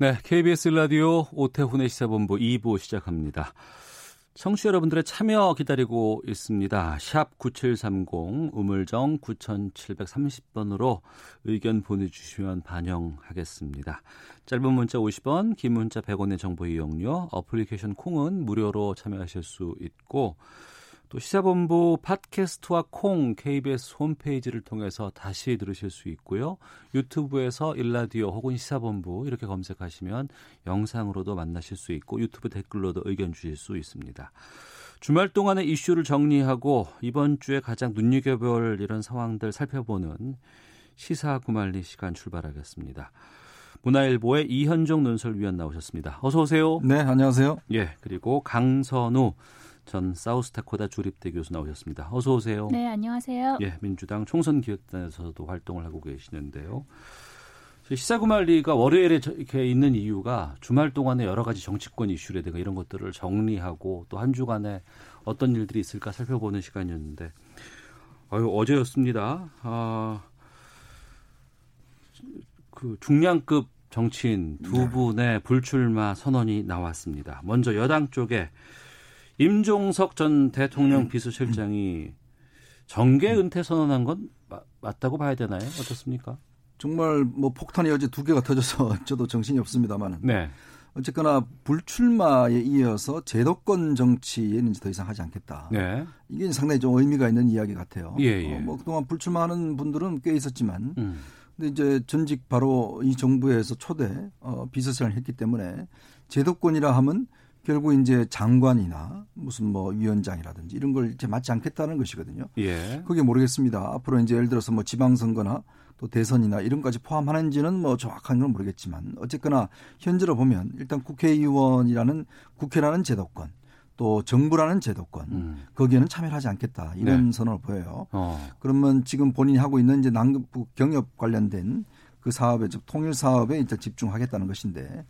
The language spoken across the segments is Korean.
네, KBS 라디오 오태훈의 시사본부 2부 시작합니다. 청취자 여러분들의 참여 기다리고 있습니다. 샵 9730 우물정 9730번으로 의견 보내주시면 반영하겠습니다. 짧은 문자 50원, 긴 문자 100원의 정보 이용료, 어플리케이션 콩은 무료로 참여하실 수 있고 또 시사본부 팟캐스트와 콩 KBS 홈페이지를 통해서 다시 들으실 수 있고요. 유튜브에서 일라디오 혹은 시사본부 이렇게 검색하시면 영상으로도 만나실 수 있고 유튜브 댓글로도 의견 주실 수 있습니다. 주말 동안의 이슈를 정리하고 이번 주에 가장 눈여겨볼 이런 상황들 살펴보는 시사 구말리 시간 출발하겠습니다. 문화일보의 이현종 논설위원 나오셨습니다. 어서 오세요. 네, 안녕하세요. 예, 그리고 강선우 전 사우스다코다 주립대 교수 나오셨습니다. 어서 오세요. 네, 안녕하세요. 예, 민주당 총선 기획단에서도 활동을 하고 계시는데요. 시사구말리가 월요일에 이렇게 있는 이유가 주말 동안에 여러 가지 정치권 이슈라든가 이런 것들을 정리하고 또 한 주간에 어떤 일들이 있을까 살펴보는 시간이었는데 아유, 어제였습니다. 아, 그 중량급 정치인 두 네. 분의 불출마 선언이 나왔습니다. 먼저 여당 쪽에 임종석 전 대통령 비서실장이 정계 은퇴 선언한 건 마- 맞다고 봐야 되나요? 어떻습니까? 정말 뭐 폭탄이 어제 두 개가 터져서 저도 정신이 없습니다만 네. 어쨌거나 불출마에 이어서 제도권 정치에는 이제 더 이상 하지 않겠다. 네. 이게 상당히 좀 의미가 있는 이야기 같아요. 예, 예. 어, 뭐 그동안 불출마하는 분들은 꽤 있었지만 음. 근데 이제 전직 바로 이 정부에서 초대 어, 비서실을 했기 때문에 제도권이라 하면 결국 이제 장관이나 무슨 뭐 위원장이라든지 이런 걸 이제 맞지 않겠다는 것이거든요. 예. 그게 모르겠습니다. 앞으로 이제 예를 들어서 뭐 지방선거나 또 대선이나 이런 까지 포함하는지는 뭐 정확한 건 모르겠지만 어쨌거나 현재로 보면 일단 국회의원이라는 국회라는 제도권 또 정부라는 제도권 음. 거기에는 참여하지 않겠다 이런 네. 선언을 보여요. 어. 그러면 지금 본인이 하고 있는 이제 남북 경협 관련된 그 사업에 즉 통일 사업에 일단 집중하겠다는 것인데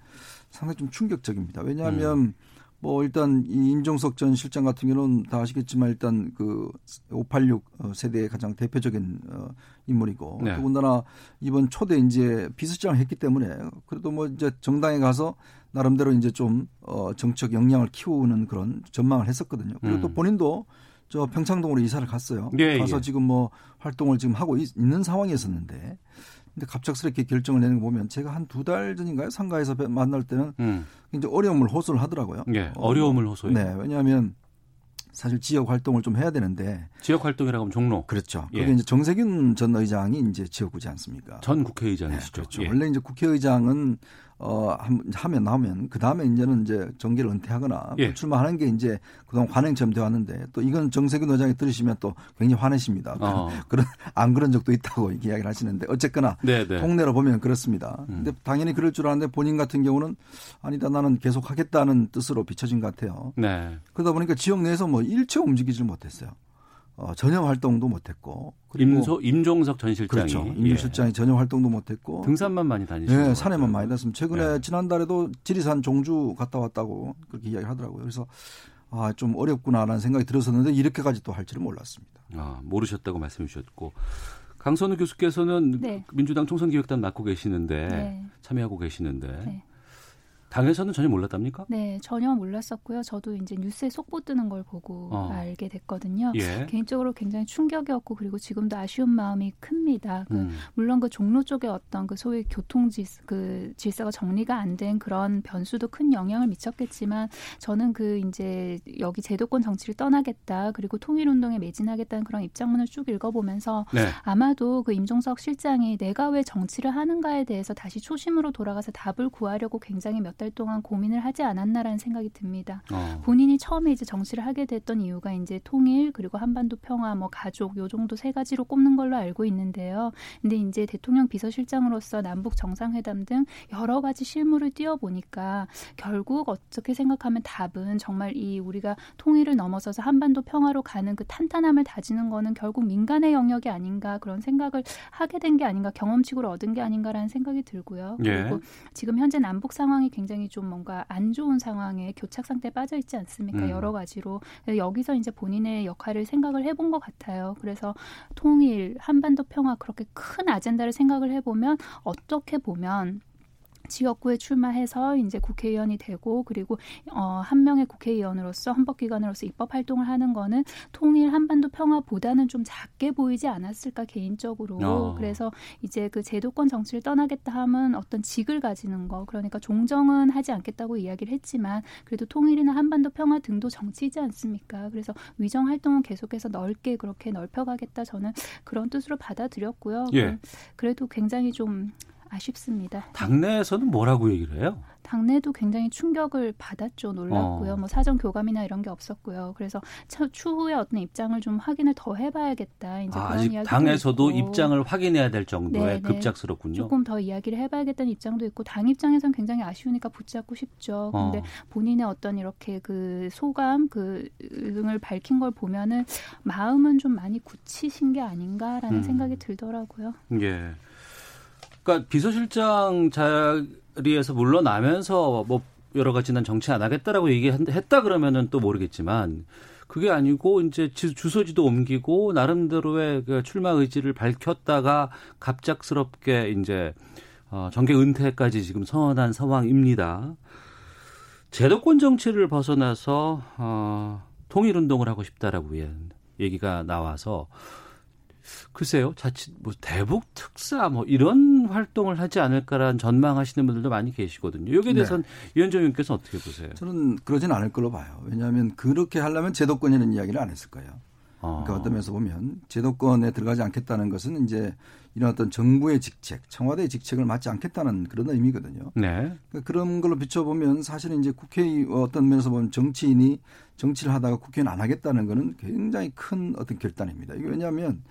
상당히 좀 충격적입니다. 왜냐하면 음. 뭐 일단 이 임종석 전 실장 같은 경우는 다 아시겠지만 일단 그 586 세대의 가장 대표적인 어 인물이고 네. 더군다나 이번 초대 이제 비서장을 했기 때문에 그래도 뭐 이제 정당에 가서 나름대로 이제 좀 어 정책 역량을 키우는 그런 전망을 했었거든요. 그리고 또 음. 본인도 저 평창동으로 이사를 갔어요. 예, 가서 예. 지금 뭐 활동을 지금 하고 있, 는 상황이었었는데 근데 갑작스럽게 결정을 내는 거 보면 제가 한 두 달 전인가요? 상가에서 뵈- 만날 때는 음. 이제 어려움을 호소를 하더라고요. 예. 어, 어려움을 호소해요. 네, 왜냐하면 사실 지역 활동을 좀 해야 되는데 지역 활동이라고 하면 종로. 그렇죠. 예. 그게 이제 정세균 전 의장이 이제 지역구지 않습니까? 전 네, 국회의장이시죠. 그렇죠. 예. 원래 이제 국회의장은 어 함- 하면 나오면 그 다음에 이제는 이제 정계를 은퇴하거나 예. 출마하는 게 이제 그동안 관행처럼 되어 왔는데 또 이건 정세균 의장이 들으시면 또 굉장히 화내십니다. 어. 그런 안 그런 적도 있다고 이야기를 하시는데 어쨌거나 네, 네. 통내로 보면 그렇습니다. 음. 근데 당연히 그럴 줄 알았는데 본인 같은 경우는 아니다 나는 계속 하겠다는 뜻으로 비춰진 것 같아요. 네. 그러다 보니까 지역 내에서 뭐 일체 움직이질 못했어요. 어, 전혀 활동도 못했고. 그리고 임소 임종석 전 실장이 그렇죠. 예. 임준 실장이 전혀 활동도 못했고. 등산만 많이 다니시고 예, 산에만 많이 다녔습니다. 최근에 네. 지난달에도 지리산 종주 갔다 왔다고 그렇게 이야기를 하더라고요. 그래서 아, 좀 어렵구나라는 생각이 들었었는데 이렇게까지 또 할 줄은 몰랐습니다. 아, 모르셨다고 말씀해 주셨고 강선우 교수께서는 네. 민주당 총선기획단 맡고 계시는데 네. 참여하고 계시는데 네. 당에서는 전혀 몰랐답니까? 네, 전혀 몰랐었고요. 저도 이제 뉴스에 속보 뜨는 걸 보고 어. 알게 됐거든요. 예. 개인적으로 굉장히 충격이었고 그리고 지금도 아쉬운 마음이 큽니다. 그 음. 물론 그 종로 쪽에 어떤 그 소위 교통 질, 그 질서가 정리가 안 된 그런 변수도 큰 영향을 미쳤겠지만 저는 그 이제 여기 제도권 정치를 떠나겠다 그리고 통일 운동에 매진하겠다는 그런 입장문을 쭉 읽어보면서 네. 아마도 그 임종석 실장이 내가 왜 정치를 하는가에 대해서 다시 초심으로 돌아가서 답을 구하려고 굉장히 몇몇 달 동안 고민을 하지 않았나라는 생각이 듭니다. 어. 본인이 처음에 이제 정치를 하게 됐던 이유가 이제 통일 그리고 한반도 평화 뭐 가족 요 정도 세 가지로 꼽는 걸로 알고 있는데요. 근데 이제 대통령 비서실장으로서 남북 정상회담 등 여러 가지 실무를 뛰어보니까 결국 어떻게 생각하면 답은 정말 이 우리가 통일을 넘어서서 한반도 평화로 가는 그 탄탄함을 다지는 거는 결국 민간의 영역이 아닌가 그런 생각을 하게 된 게 아닌가 경험치고를 얻은 게 아닌가라는 생각이 들고요. 예. 그리고 지금 현재 남북 상황이 굉장히 좀 뭔가 안 좋은 상황에 교착 상태에 빠져 있지 않습니까? 음. 여러 가지로 여기서 이제 본인의 역할을 생각을 해본 것 같아요. 그래서 통일, 한반도 평화 그렇게 큰 아젠다를 생각을 해보면 어떻게 보면 지역구에 출마해서 이제 국회의원이 되고 그리고 어, 한 명의 국회의원으로서 헌법기관으로서 입법 활동을 하는 거는 통일 한반도 평화보다는 좀 작게 보이지 않았을까 개인적으로 어. 그래서 이제 그 제도권 정치를 떠나겠다 하면 어떤 직을 가지는 거 그러니까 종정은 하지 않겠다고 이야기를 했지만 그래도 통일이나 한반도 평화 등도 정치이지 않습니까? 그래서 위정 활동은 계속해서 넓게 그렇게 넓혀가겠다 저는 그런 뜻으로 받아들였고요. 예. 그래도 굉장히 좀 아쉽습니다. 당내에서는 뭐라고 얘기를 해요? 당내도 굉장히 충격을 받았죠. 놀랐고요. 어. 뭐 사전 교감이나 이런 게 없었고요. 그래서 차- 추후에 어떤 입장을 좀 확인을 더 해봐야겠다. 이제 아, 이야기도 당에서도 있고. 입장을 확인해야 될 정도의 네, 네. 급작스럽군요. 조금 더 이야기를 해봐야겠다는 입장도 있고 당 입장에선 굉장히 아쉬우니까 붙잡고 싶죠. 근데 어. 본인의 어떤 이렇게 그 소감 그 등을 밝힌 걸 보면은 마음은 좀 많이 굳히신 게 아닌가라는 음. 생각이 들더라고요. 예. 그러니까 비서실장 자리에서 물러나면서 뭐 여러 가지 난 정치 안 하겠다라고 얘기했다 그러면은 또 모르겠지만 그게 아니고 이제 지- 주소지도 옮기고 나름대로의 그 출마 의지를 밝혔다가 갑작스럽게 이제 어, 정계 은퇴까지 지금 선언한 상황입니다. 제도권 정치를 벗어나서 어, 통일 운동을 하고 싶다라고 예- 얘기가 나와서 글쎄요, 자칫 뭐 대북 특사 뭐 이런 활동을 하지 않을까라는 전망하시는 분들도 많이 계시거든요. 여기에 대해서는 위원장 님께서 어떻게 보세요? 저는 그러진 않을 걸로 봐요. 왜냐하면 그렇게 하려면 제도권이라는 이야기를 안 했을 거예요. 어. 그러니까 어떤 면에서 보면 제도권에 들어가지 않겠다는 것은 이제 이런 어떤 정부의 직책, 청와대의 직책을 맡지 않겠다는 그런 의미거든요. 네. 그러니까 그런 걸로 비춰보면 사실은 이제 국회 어떤 면에서 보면 정치인이 정치를 하다가 국회의원 안 하겠다는 거는 굉장히 큰 어떤 결단입니다. 이게 왜냐하면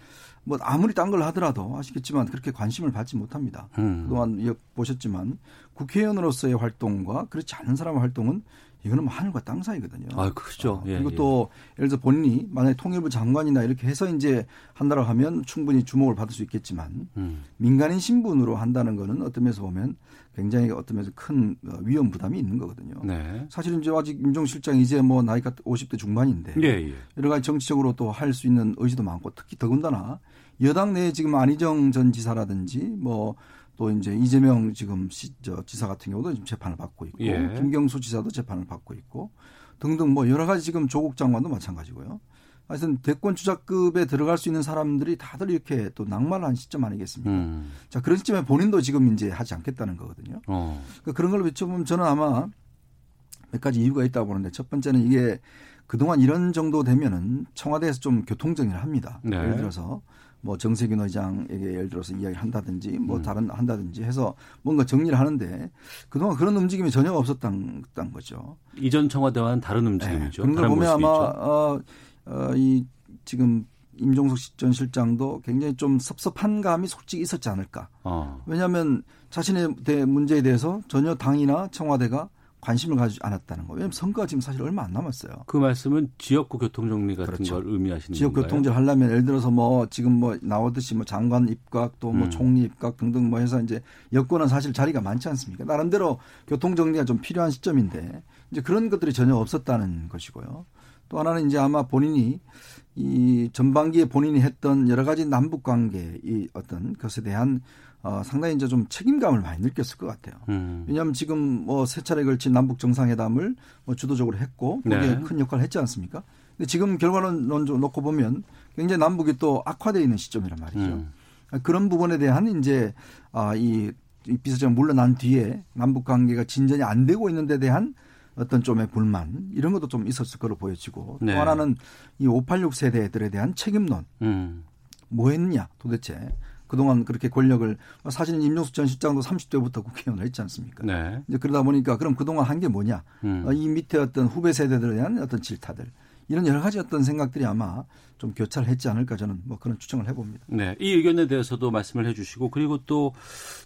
뭐 아무리 딴 걸 하더라도 아시겠지만 그렇게 관심을 받지 못합니다. 음. 그동안 보셨지만 국회의원으로서의 활동과 그렇지 않은 사람의 활동은 이거는 뭐 하늘과 땅 사이거든요. 아, 그렇죠. 어, 예, 그리고 예. 또 예를 들어 본인이 만약에 통일부 장관이나 이렇게 해서 이제 한다고 하면 충분히 주목을 받을 수 있겠지만 음. 민간인 신분으로 한다는 거는 어떤 면에서 보면 굉장히 어떤 면에서 큰 어, 위험 부담이 있는 거거든요. 네. 사실은 이제 아직 임종 실장이 이제 뭐 나이가 50대 중반인데 예, 예. 여러 가지 정치적으로 또 할 수 있는 의지도 많고 특히 더군다나 여당 내에 지금 안희정 전 지사라든지 뭐 또 이제 이재명 지금 시, 저 지사 같은 경우도 지금 재판을 받고 있고 예. 김경수 지사도 재판을 받고 있고 등등 뭐 여러 가지 지금 조국 장관도 마찬가지고요. 하여튼 대권 주자급에 들어갈 수 있는 사람들이 다들 이렇게 또 낙마를 한 시점 아니겠습니까? 음. 자 그런 시점에 본인도 지금 이제 하지 않겠다는 거거든요. 어. 그러니까 그런 걸로 비춰보면 저는 아마 몇 가지 이유가 있다고 보는데 첫 번째는 이게 그동안 이런 정도 되면은 청와대에서 좀 교통정리를 합니다. 네. 예를 들어서 뭐 정세균 의장에게 예를 들어서 이야기를 한다든지 뭐 음. 다른 한다든지 해서 뭔가 정리를 하는데 그동안 그런 움직임이 전혀 없었던 던 거죠. 이전 청와대와는 다른 움직임이죠. 네. 그런 걸 보면 아마. 어, 어, 이 지금 임종석 시- 전 실장도 굉장히 좀 섭섭한 감이 솔직히 있었지 않을까. 어. 왜냐하면 자신의 대 문제에 대해서 전혀 당이나 청와대가 관심을 가지지 않았다는 거예요. 왜냐하면 선거가 지금 사실 얼마 안 남았어요. 그 말씀은 지역구 교통정리 같은 그렇죠. 걸 의미하시는 지역? 교통제 하려면 예를 들어서 뭐 지금 뭐 나오듯이 뭐 장관 입각 또뭐 음. 총리 입각 등등 뭐 해서 이제 여권은 사실 자리가 많지 않습니까? 나름대로 교통 정리가 좀 필요한 시점인데 이제 그런 것들이 전혀 없었다는 것이고요. 또 하나는 이제 아마 본인이 이 전반기에 본인이 했던 여러 가지 남북 관계 이 어떤 것에 대한 어 상당히 이제 좀 책임감을 많이 느꼈을 것 같아요. 음. 왜냐하면 지금 뭐 세 차례 걸친 남북 정상회담을 뭐 주도적으로 했고 거기에 네. 큰 역할을 했지 않습니까? 근데 지금 결과론 좀 놓고 보면 굉장히 남북이 또 악화되어 있는 시점이란 말이죠. 음. 그런 부분에 대한 이제 아 이 이 비서장 물러난 뒤에 남북 관계가 진전이 안 되고 있는 데 대한 어떤 좀의 불만 이런 것도 좀 있었을 거로 보여지고 네. 또 하나는 이 586 세대들에 대한 책임론 음. 뭐 했냐 도대체 그동안 그렇게 권력을 사실 임종숙 전 실장도 30대부터 국회의원을 했지 않습니까? 네. 이제 그러다 보니까 그럼 그동안 한 게 뭐냐? 음. 어, 이 밑에 어떤 후배 세대들에 대한 어떤 질타들 이런 여러 가지 어떤 생각들이 아마 좀 교차를 했지 않을까 저는 뭐 그런 추정을 해봅니다. 네, 이 의견에 대해서도 말씀을 해주시고 그리고 또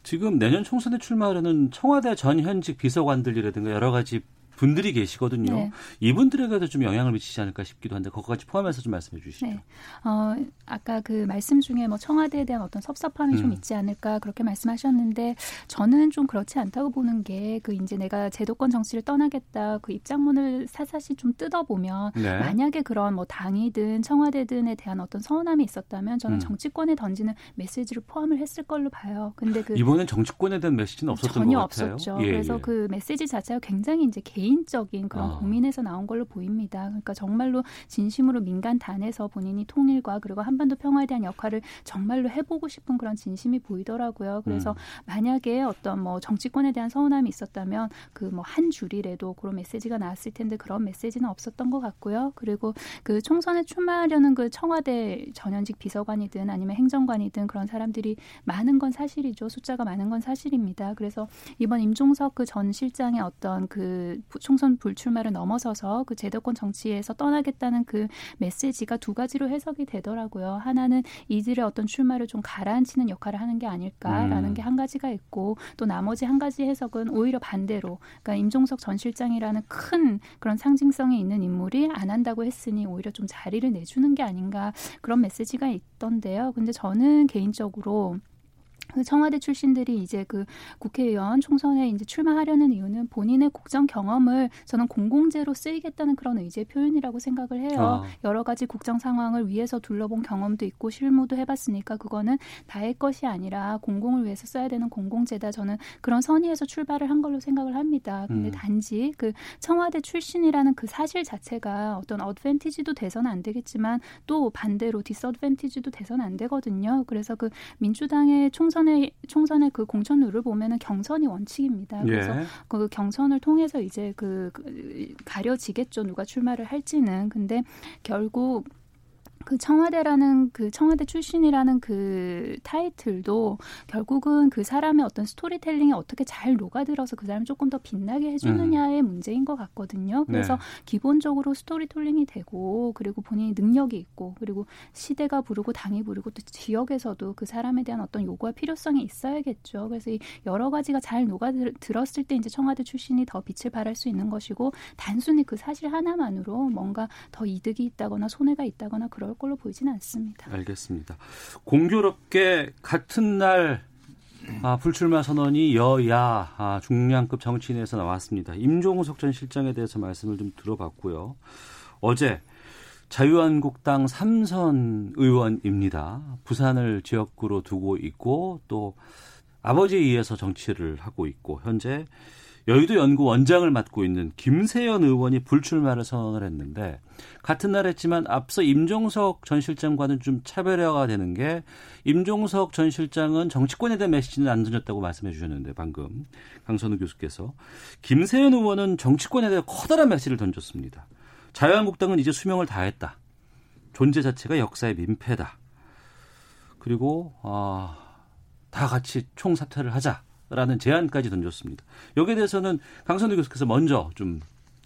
지금 내년 총선에 출마하려는 청와대 전 현직 비서관들이라든가 여러 가지 분들이 계시거든요. 네. 이분들에게도 좀 영향을 미치지 않을까 싶기도 한데 그것까지 포함해서 좀 말씀해 주시죠. 네. 어, 아까 그 말씀 중에 뭐 청와대에 대한 어떤 섭섭함이 음. 좀 있지 않을까 그렇게 말씀하셨는데 저는 좀 그렇지 않다고 보는 게 그 이제 내가 제도권 정치를 떠나겠다 그 입장문을 사사시 좀 뜯어보면 네. 만약에 그런 뭐 당이든 청와대든에 대한 어떤 서운함이 있었다면 저는 음. 정치권에 던지는 메시지를 포함을 했을 걸로 봐요. 근데 그 이번엔 정치권에 대한 메시지는 없었던 전혀 것 같아요. 없었죠. 예, 그래서 예. 그 메시지 자체가 굉장히 이제 개인 적인 그런 아. 고민에서 나온 걸로 보입니다. 그러니까 정말로 진심으로 민간 단에서 본인이 통일과 그리고 한반도 평화에 대한 역할을 정말로 해보고 싶은 그런 진심이 보이더라고요. 그래서 음. 만약에 어떤 뭐 정치권에 대한 서운함이 있었다면 그 뭐 한 줄이라도 그런 메시지가 나왔을 텐데 그런 메시지는 없었던 것 같고요. 그리고 그 총선에 출마하려는 그 청와대 전현직 비서관이든 아니면 행정관이든 그런 사람들이 많은 건 사실이죠. 숫자가 많은 건 사실입니다. 그래서 이번 임종석 그 전 실장의 어떤 그 부- 총선 불출마를 넘어서서 그 제도권 정치에서 떠나겠다는 그 메시지가 두 가지로 해석이 되더라고요. 하나는 이들의 어떤 출마를 좀 가라앉히는 역할을 하는 게 아닐까라는 음. 게한 가지가 있고 또 나머지 한 가지 해석은 오히려 반대로 그러니까 임종석 전 실장이라는 큰 그런 상징성이 있는 인물이 안 한다고 했으니 오히려 좀 자리를 내주는 게 아닌가 그런 메시지가 있던데요. 근데 저는 개인적으로 그 청와대 출신들이 이제 그 국회의원 총선에 이제 출마하려는 이유는 본인의 국정 경험을 저는 공공재로 쓰이겠다는 그런 의지의 표현이라고 생각을 해요. 아. 여러 가지 국정 상황을 위해서 둘러본 경험도 있고 실무도 해봤으니까 그거는 나의 것이 아니라 공공을 위해서 써야 되는 공공재다. 저는 그런 선의에서 출발을 한 걸로 생각을 합니다. 근데 음. 단지 그 청와대 출신이라는 그 사실 자체가 어떤 어드밴티지도 돼서는 안 되겠지만 또 반대로 디스어드밴티지도 돼서는 안 되거든요. 그래서 그 민주당의 총선 의 총선의 그 공천 룰을 보면은 경선이 원칙입니다. 그래서 예. 그 경선을 통해서 이제 그, 그 가려지겠죠 누가 출마를 할지는 근데 결국 그 청와대라는 그 청와대 출신이라는 그 타이틀도 결국은 그 사람의 어떤 스토리텔링에 어떻게 잘 녹아들어서 그 사람 조금 더 빛나게 해주느냐의 문제인 것 같거든요. 그래서 네. 기본적으로 스토리텔링이 되고 그리고 본인이 능력이 있고 그리고 시대가 부르고 당이 부르고 또 지역에서도 그 사람에 대한 어떤 요구와 필요성이 있어야겠죠. 그래서 이 여러 가지가 잘 녹아들었을 때 이제 청와대 출신이 더 빛을 발할 수 있는 것이고 단순히 그 사실 하나만으로 뭔가 더 이득이 있다거나 손해가 있다거나 그럴 걸로 보이지는 않습니다. 알겠습니다. 공교롭게 같은 날 아, 불출마 선언이 여야 아, 중량급 정치인에서 나왔습니다. 임종석 전 실장에 대해서 말씀을 좀 들어봤고요. 어제 자유한국당 삼선 의원입니다. 부산을 지역구로 두고 있고 또 아버지에 의해서 정치를 하고 있고 현재 여의도 연구 원장을 맡고 있는 김세연 의원이 불출마를 선언을 했는데 같은 날 했지만 앞서 임종석 전 실장과는 좀 차별화가 되는 게 임종석 전 실장은 정치권에 대한 메시지는 안 던졌다고 말씀해 주셨는데 방금 강선우 교수께서 김세연 의원은 정치권에 대해 커다란 메시지를 던졌습니다. 자유한국당은 이제 수명을 다했다. 존재 자체가 역사의 민폐다. 그리고 아, 다 같이 총사퇴를 하자 라는 제안까지 던졌습니다. 여기에 대해서는 강선우 교수께서 먼저 좀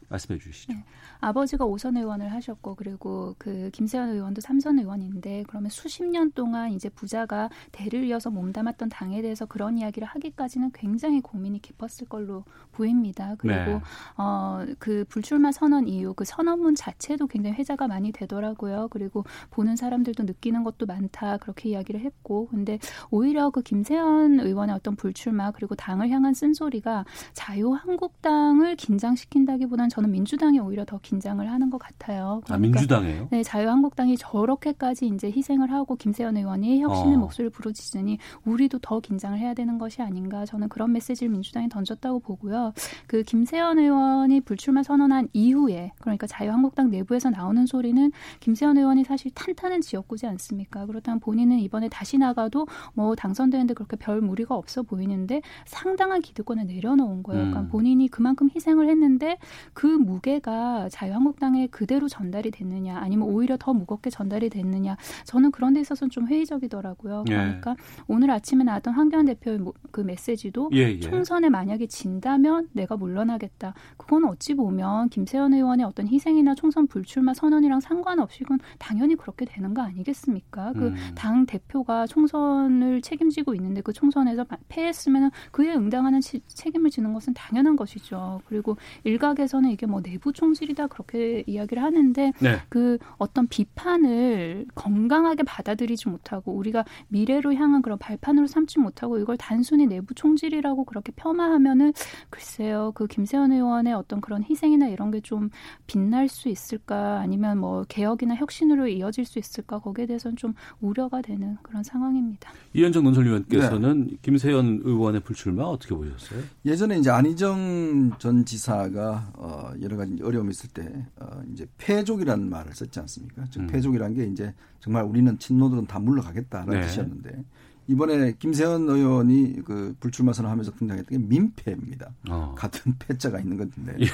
말씀해 주시죠. 네. 아버지가 오선 의원을 하셨고 그리고 그 김세현 의원도 삼선 의원인데 그러면 수십 년 동안 이제 부자가 대를 이어서 몸담았던 당에 대해서 그런 이야기를 하기까지는 굉장히 고민이 깊었을 걸로 보입니다. 그리고 네. 어그 불출마 선언 이후 그 선언문 자체도 굉장히 회자가 많이 되더라고요. 그리고 보는 사람들도 느끼는 것도 많다 그렇게 이야기를 했고 근데 오히려 그 김세현 의원의 어떤 불출마 그리고 당을 향한 쓴소리가 자유한국당을 긴장시킨다기보다는 저는 민주당이 오히려 더 긴장을 하는 것 같아요. 아, 그러니까 민주당이에요? 네, 자유한국당이 저렇게까지 이제 희생을 하고 김세연 의원이 혁신의 어. 목소리를 부르짖으니 우리도 더 긴장을 해야 되는 것이 아닌가 저는 그런 메시지를 민주당이 던졌다고 보고요. 그 김세연 의원이 불출마 선언한 이후에 그러니까 자유한국당 내부에서 나오는 소리는 김세연 의원이 사실 탄탄한 지역구지 않습니까? 그렇다면 본인은 이번에 다시 나가도 뭐 당선되는데 그렇게 별 무리가 없어 보이는데 상당한 기득권을 내려놓은 거예요. 음. 그러니까 본인이 그만큼 희생을 했는데 그그 무게가 자유한국당에 그대로 전달이 됐느냐 아니면 오히려 더 무겁게 전달이 됐느냐 저는 그런 데 있어서는 좀 회의적이더라고요. 예. 그러니까 오늘 아침에 나왔던 황교안 대표의 그 메시지도 예, 예. 총선에 만약에 진다면 내가 물러나겠다. 그건 어찌 보면 김세현 의원의 어떤 희생이나 총선 불출마 선언이랑 상관없이 그건 당연히 그렇게 되는 거 아니겠습니까? 그 음. 당 대표가 총선을 책임지고 있는데 그 총선에서 패했으면 그에 응당하는 치- 책임을 지는 것은 당연한 것이죠. 그리고 일각에서는 이게 뭐 내부 총질이다 그렇게 이야기를 하는데 네. 그 어떤 비판을 건강하게 받아들이지 못하고 우리가 미래로 향한 그런 발판으로 삼지 못하고 이걸 단순히 내부 총질이라고 그렇게 폄하하면은 글쎄요 그 김세현 의원의 어떤 그런 희생이나 이런 게 좀 빛날 수 있을까 아니면 뭐 개혁이나 혁신으로 이어질 수 있을까 거기에 대해서는 좀 우려가 되는 그런 상황입니다. 이현정 논설위원께서는 네. 김세현 의원의 불출마 어떻게 보셨어요? 예전에 이제 안희정 전 지사가 어 여러 가지 어려움이 있을 때 어 이제 패족이라는 말을 썼지 않습니까? 즉 음. 패족이라는 게 이제 정말 우리는 친노들은 다 물러가겠다라는 네. 뜻이었는데 이번에 김세현 의원이 그 불출마 선언하면서 등장했던 게 민패입니다. 어. 같은 패자가 있는 건데 예.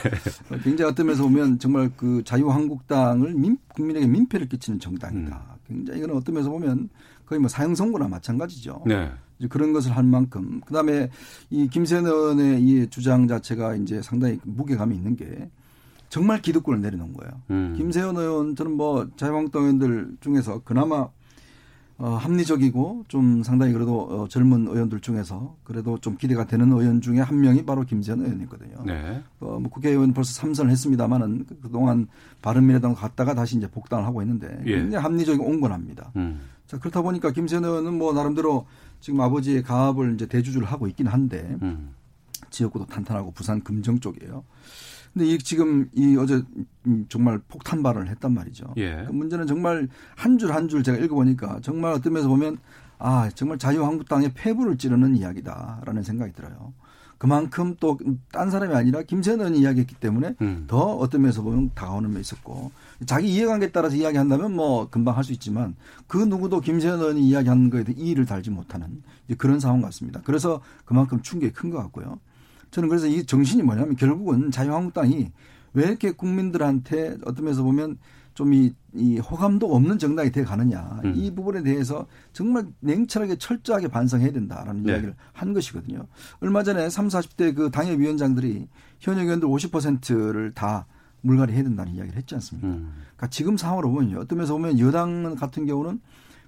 어, 굉장히 어떤 면에서 보면 정말 그 자유한국당을 민, 국민에게 민폐를 끼치는 정당이다. 굉장히 이거는 어떤 면에서 보면 거의 뭐 사형 선고나 마찬가지죠. 네. 이제 그런 것을 할 만큼 그다음에 이 김세현 의원의 이 주장 자체가 이제 상당히 무게감이 있는 게 정말 기득권을 내려놓은 거예요. 음. 김세현 의원 저는 뭐 자유한국당 의원들 중에서 그나마 어, 합리적이고 좀 상당히 그래도 어, 젊은 의원들 중에서 그래도 좀 기대가 되는 의원 중에 한 명이 바로 김세현 의원이거든요. 네. 어, 뭐 국회의원 벌써 삼선을 했습니다마는 그- 그동안 바른미래당 갔다가 다시 이제 복당을 하고 있는데 예. 굉장히 합리적이고 온건합니다. 음. 자 그렇다 보니까 김세현 의원은 뭐 나름대로 지금 아버지의 가업을 이제 대주주를 하고 있긴 한데 음. 지역구도 탄탄하고 부산 금정 쪽이에요. 근데 이 지금 이 어제 음, 정말 폭탄 발언을 했단 말이죠. 예. 그 문제는 정말 한줄 한 줄 제가 읽어보니까 정말 어떤 면에서 보면 아 정말 자유한국당의 폐부를 찌르는 이야기다라는 생각이 들어요. 그만큼 또 딴 사람이 아니라 의원이 이야기했기 때문에 음. 더 어떤 면에서 보면 다가오는 면이 있었고 자기 이해관계에 따라서 이야기한다면 뭐 금방 할 수 있지만 그 누구도 김세현 의원이 이야기하는 거에 대해 이의를 달지 못하는 이제 그런 상황 같습니다. 그래서 그만큼 충격이 큰 것 같고요. 저는 그래서 이 정신이 뭐냐면 결국은 자유한국당이 왜 이렇게 국민들한테 어떤 면에서 보면 좀이 이 호감도 없는 정당이 돼 가느냐 음. 이 부분에 대해서 정말 냉철하게 철저하게 반성해야 된다라는 네. 이야기를 한 것이거든요. 얼마 전에 3, 40대 그 당협위원장들이 현역 의원들 50%를 다 물갈이 해야 된다는 이야기를 했지 않습니까? 음. 그러니까 지금 상황으로 보면요. 어떤 면에서 보면 여당 같은 경우는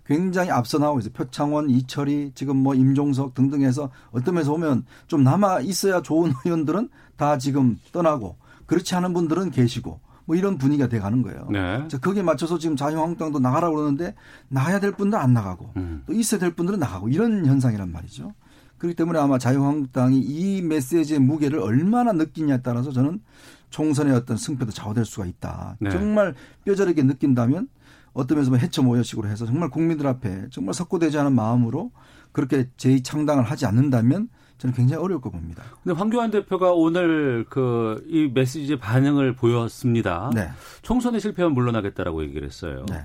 굉장히 앞서 나오고 있어요. 표창원, 이철이, 지금 뭐 임종석 등등 해서 어떤 면에서 보면 좀 남아 있어야 좋은 의원들은 다 지금 떠나고 그렇지 않은 분들은 계시고 뭐 이런 분위기가 돼 가는 거예요. 네. 자, 거기에 맞춰서 지금 자유한국당도 나가라고 그러는데 나가야 될 분들은 안 나가고 음. 또 있어야 될 분들은 나가고 이런 현상이란 말이죠. 그렇기 때문에 아마 자유한국당이 이 메시지의 무게를 얼마나 느끼냐에 따라서 저는 총선의 어떤 승패도 좌우될 수가 있다. 네. 정말 뼈저리게 느낀다면 어떤 면에서 해처 모여식으로 해서 정말 국민들 앞에 정말 석고되지 않은 마음으로 그렇게 재창당을 하지 않는다면 저는 굉장히 어려울 거 봅니다. 근데 황교안 대표가 오늘 그 이 메시지에 반응을 보였습니다. 네. 총선에 실패하면 물러나겠다라고 얘기를 했어요. 네.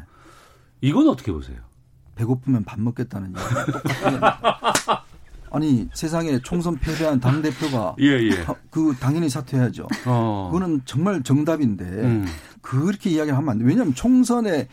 이건 어떻게 보세요? 배고프면 밥 먹겠다는 얘기 아니 세상에 총선 패배한 당 대표가 예, 예. 그 당연히 사퇴해야죠. 어. 그거는 정말 정답인데 음. 그렇게 이야기를 하면 안 돼. 왜냐하면 총선에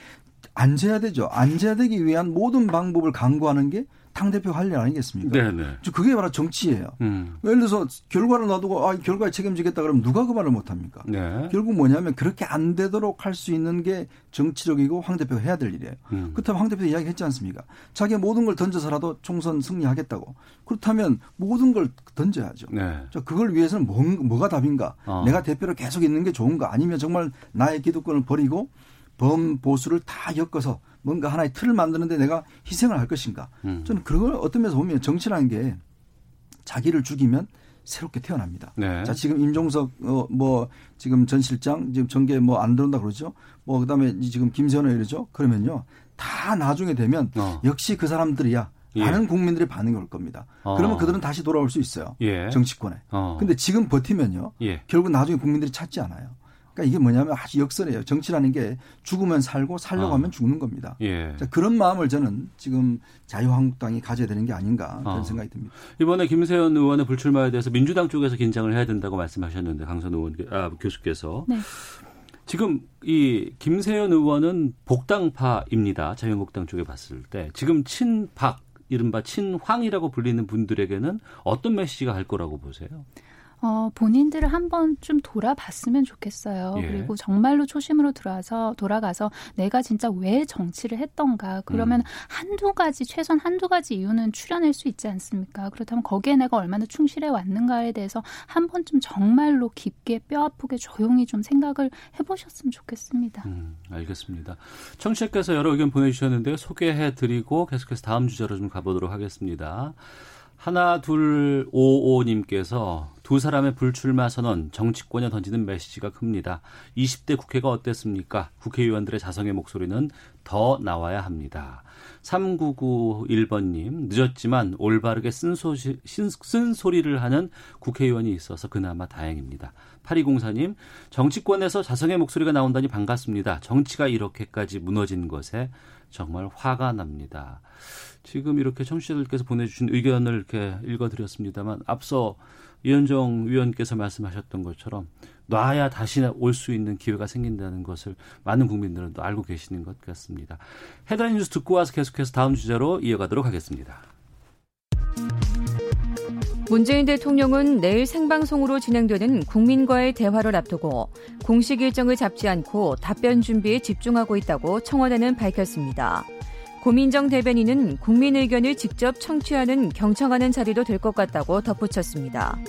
앉아야 되죠. 앉아야 되기 위한 모든 방법을 강구하는 게 당대표 할 일 아니겠습니까? 네, 네. 저 그게 바로 정치예요. 음. 예를 들어서 결과를 놔두고 아, 결과에 책임지겠다 그러면 누가 그 말을 못 합니까? 네. 결국 뭐냐면 그렇게 안 되도록 할 수 있는 게 정치적이고 황 대표가 해야 될 일이에요. 음. 그렇다면 황 대표 이야기 했지 않습니까? 자기 모든 걸 던져서라도 총선 승리하겠다고. 그렇다면 모든 걸 던져야죠. 네. 자, 그걸 위해서는 뭐, 뭐가 답인가? 어. 내가 대표로 계속 있는 게 좋은가? 아니면 정말 나의 기득권을 버리고 범보수를 다 엮어서 뭔가 하나의 틀을 만드는데 내가 희생을 할 것인가? 음. 저는 그걸 어떤 면에서 보면 정치라는 게 자기를 죽이면 새롭게 태어납니다. 네. 자, 지금 임종석, 어, 뭐, 지금 전 실장, 지금 정계 뭐안 들어온다 그러죠? 뭐, 그 다음에 지금 김세현 의원이죠? 그러면요. 다 나중에 되면 어. 역시 그 사람들이야. 예. 많은 국민들의 반응이 올 겁니다. 어. 그러면 그들은 다시 돌아올 수 있어요. 예. 정치권에. 어. 근데 지금 버티면요. 예. 결국 나중에 국민들이 찾지 않아요. 그러니까 이게 뭐냐면 아주 역설이에요. 정치라는 게 죽으면 살고 살려고 아. 하면 죽는 겁니다. 예. 자, 그런 마음을 저는 지금 자유한국당이 가져야 되는 게 아닌가 그런 아. 생각이 듭니다. 이번에 김세현 의원의 불출마에 대해서 민주당 쪽에서 긴장을 해야 된다고 말씀하셨는데 강선 의원 아, 교수께서 네. 지금 이 김세현 의원은 복당파입니다. 자유한국당 쪽에 봤을 때 지금 친박 이른바 친황이라고 불리는 분들에게는 어떤 메시지가 갈 거라고 보세요? 어, 본인들을 한번 좀 돌아봤으면 좋겠어요. 예. 그리고 정말로 초심으로 들어와서 돌아가서 내가 진짜 왜 정치를 했던가. 그러면 음. 한두 가지 최소한 한두 가지 이유는 추려낼 수 있지 않습니까? 그렇다면 거기에 내가 얼마나 충실해 왔는가에 대해서 한 번쯤 정말로 깊게 뼈 아프게 조용히 좀 생각을 해보셨으면 좋겠습니다. 음, 알겠습니다. 청취자께서 여러 의견 보내주셨는데요. 소개해드리고 계속해서 다음 주제로 좀 가보도록 하겠습니다. 하나 둘 오오님께서 두 사람의 불출마 선언 정치권에 던지는 메시지가 큽니다. 20대 국회가 어땠습니까? 국회의원들의 자성의 목소리는 더 나와야 합니다. 3991번님 늦었지만 올바르게 쓴소시, 쓴, 쓴소리를 하는 국회의원이 있어서 그나마 다행입니다. 8204님 정치권에서 자성의 목소리가 나온다니 반갑습니다. 정치가 이렇게까지 무너진 것에 정말 화가 납니다. 지금 이렇게 청취자들께서 보내주신 의견을 이렇게 읽어드렸습니다만 앞서 이현정 위원께서 말씀하셨던 것처럼 놔야 다시 올 수 있는 기회가 생긴다는 것을 많은 국민들은 또 알고 계시는 것 같습니다. 헤드라인 뉴스 듣고 와서 계속해서 다음 주제로 이어가도록 하겠습니다. 문재인 대통령은 내일 생방송으로 진행되는 국민과의 대화를 앞두고 공식 일정을 잡지 않고 답변 준비에 집중하고 있다고 청와대는 밝혔습니다. 고민정 대변인은 국민 의견을 직접 청취하는 경청하는 자리도 될 것 같다고 덧붙였습니다.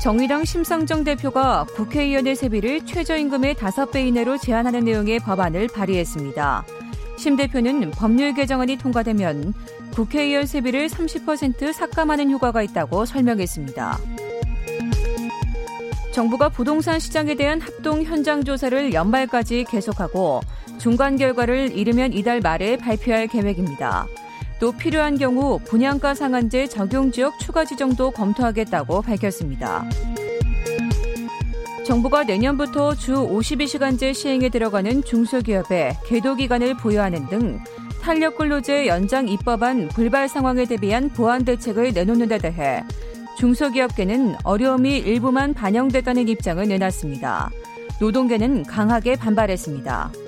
정의당 심상정 대표가 국회의원의 세비를 최저임금의 5배 이내로 제한하는 내용의 법안을 발의했습니다. 심 대표는 법률 개정안이 통과되면 국회의원 세비를 30% 삭감하는 효과가 있다고 설명했습니다. 정부가 부동산 시장에 대한 합동 현장 조사를 연말까지 계속하고 중간 결과를 이르면 이달 말에 발표할 계획입니다. 또 필요한 경우 분양가 상한제 적용 지역 추가 지정도 검토하겠다고 밝혔습니다. 정부가 내년부터 주 52시간제 시행에 들어가는 중소기업에 계도 기간을 부여하는 등 탄력 근로제 연장 입법안 불발 상황에 대비한 보완 대책을 내놓는 데 대해 중소기업계는 어려움이 일부만 반영됐다는 입장을 내놨습니다. 노동계는 강하게 반발했습니다.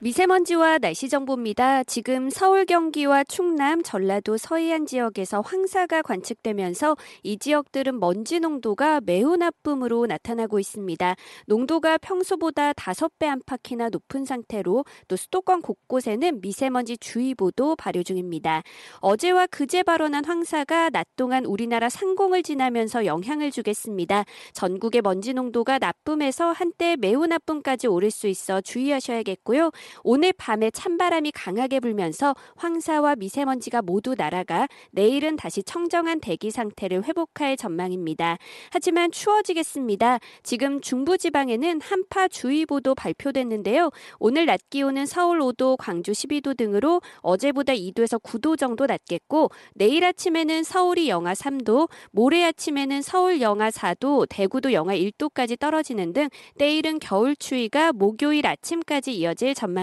미세먼지와 날씨 정보입니다. 지금 서울, 경기와 충남, 전라도 서해안 지역에서 황사가 관측되면서 이 지역들은 먼지 농도가 매우 나쁨으로 나타나고 있습니다. 농도가 평소보다 5배 안팎이나 높은 상태로 또 수도권 곳곳에는 미세먼지 주의보도 발효 중입니다. 어제와 그제 발원한 황사가 낮 동안 우리나라 상공을 지나면서 영향을 주겠습니다. 전국의 먼지 농도가 나쁨에서 한때 매우 나쁨까지 오를 수 있어 주의하셔야겠고요. 오늘 밤에 찬바람이 강하게 불면서 황사와 미세먼지가 모두 날아가 내일은 다시 청정한 대기 상태를 회복할 전망입니다. 하지만 추워지겠습니다. 지금 중부지방에는 한파주의보도 발표됐는데요. 오늘 낮 기온은 서울 5도, 광주 12도 등으로 어제보다 2도에서 9도 정도 낮겠고 내일 아침에는 서울이 영하 3도, 모레 아침에는 서울 영하 4도, 대구도 영하 1도까지 떨어지는 등 내일은 겨울 추위가 목요일 아침까지 이어질 전망입니다.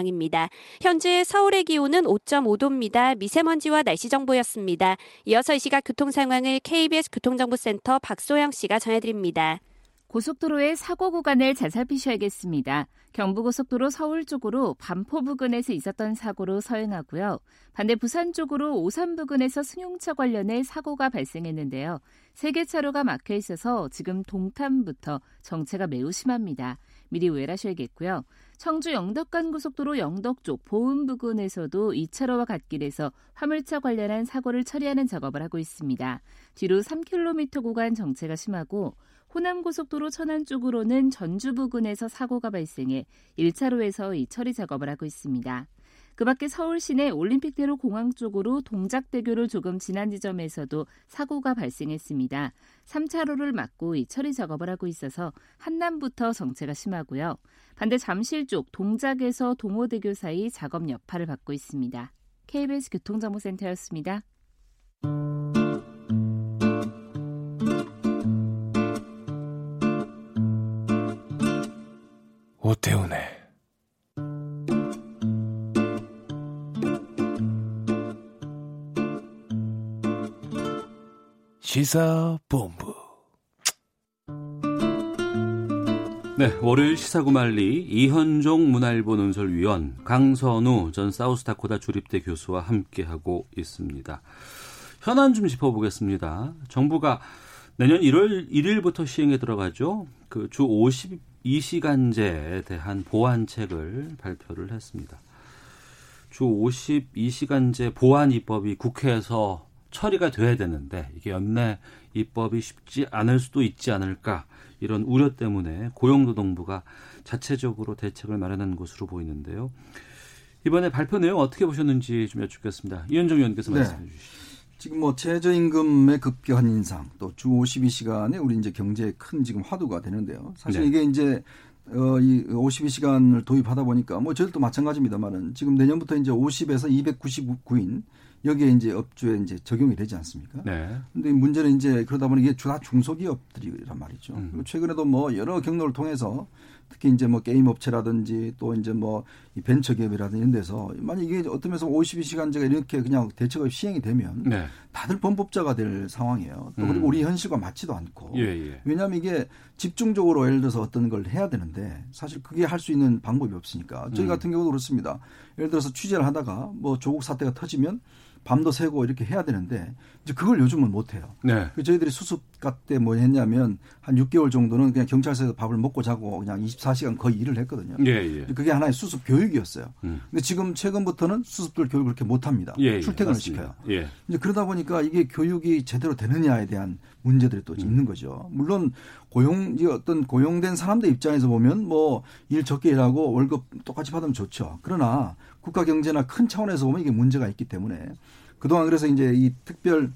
현재 서울의 기온은 5.5도입니다. 미세먼지와 날씨 정보였습니다. 이어서 이 시각 교통 상황을 KBS 교통정보센터 박소영 씨가 전해드립니다. 고속도로의 사고 구간을 잘 살피셔야겠습니다. 경부고속도로 서울 쪽으로 반포 부근에서 있었던 사고로 서행하고요. 반대 부산 쪽으로 오산 부근에서 승용차 관련해 사고가 발생했는데요. 세 개 차로가 막혀 있어서 지금 동탄부터 정체가 매우 심합니다. 미리 우회하셔야겠고요. 청주 영덕간 고속도로 영덕 쪽 보은 부근에서도 2차로와 갓길에서 화물차 관련한 사고를 처리하는 작업을 하고 있습니다. 뒤로 3km 구간 정체가 심하고 호남 고속도로 천안 쪽으로는 전주 부근에서 사고가 발생해 1차로에서 이 처리 작업을 하고 있습니다. 그밖에 서울 시내 올림픽대로 공항 쪽으로 동작대교를 조금 지난 지점에서도 사고가 발생했습니다. 3차로를 막고 이 처리 작업을 하고 있어서 한남부터 정체가 심하고요. 반대 잠실 쪽 동작에서 동호대교 사이 작업 여파를 받고 있습니다. KBS 교통정보센터였습니다. 오태훈의 시사본부 네, 월요일 시사구말리 이현종 문화일보 논설위원 강선우 전 사우스다코다 주립대 교수와 함께하고 있습니다. 현안 좀 짚어보겠습니다. 정부가 내년 1월 1일부터 시행에 들어가죠. 그 주 52시간제에 대한 보완책을 발표를 했습니다. 주 52시간제 보완 입법이 국회에서 처리가 돼야 되는데 이게 연내 입법이 쉽지 않을 수도 있지 않을까 이런 우려 때문에 고용노동부가 자체적으로 대책을 마련한 것으로 보이는데요. 이번에 발표 내용 어떻게 보셨는지 좀 여쭙겠습니다. 이현정 의원께서 네. 말씀해 주시죠. 지금 뭐 최저임금의 급격한 인상, 또 주 52시간에 우리 이제 경제에 큰 지금 화두가 되는데요. 사실 네. 이게 이제 어, 이 52시간을 도입하다 보니까 뭐 저희도 마찬가지입니다만은 지금 내년부터 이제 50에서 299인 여기에 이제 업주에 이제 적용이 되지 않습니까? 네. 근데 문제는 이제 그러다 보니 이게 다 중소기업들이란 말이죠. 음. 그리고 최근에도 뭐 여러 경로를 통해서 특히 이제 뭐 게임 업체라든지 또 이제 뭐 벤처 기업이라든지 이런 데서 만약 이게 어떤 면에서 52시간제가 이렇게 그냥 대책가 시행이 되면 네. 다들 범법자가 될 상황이에요. 또 그리고 음. 우리 현실과 맞지도 않고. 예, 예. 왜냐하면 이게 집중적으로 예를 들어서 어떤 걸 해야 되는데 사실 그게 할 수 있는 방법이 없으니까 저희 음. 같은 경우도 그렇습니다. 예를 들어서 취재를 하다가 뭐 조국 사태가 터지면 밤도 새고 이렇게 해야 되는데 이제 그걸 요즘은 못 해요. 네. 그 저희들이 수습가 때 뭐 했냐면 한 6개월 정도는 그냥 경찰서에서 밥을 먹고 자고 그냥 24시간 거의 일을 했거든요. 예, 예. 그게 하나의 수습 교육이었어요. 음. 근데 지금 최근부터는 수습들 교육을 그렇게 못 합니다. 예, 예, 출퇴근을 시켜요. 예. 이제 그러다 보니까 이게 교육이 제대로 되느냐에 대한 문제들이 또 음. 있는 거죠. 물론 고용 이 어떤 고용된 사람들 입장에서 보면 뭐 일 적게 일하고 월급 똑같이 받으면 좋죠. 그러나 국가 경제나 큰 차원에서 보면 이게 문제가 있기 때문에 그동안 그래서 이제 이 특별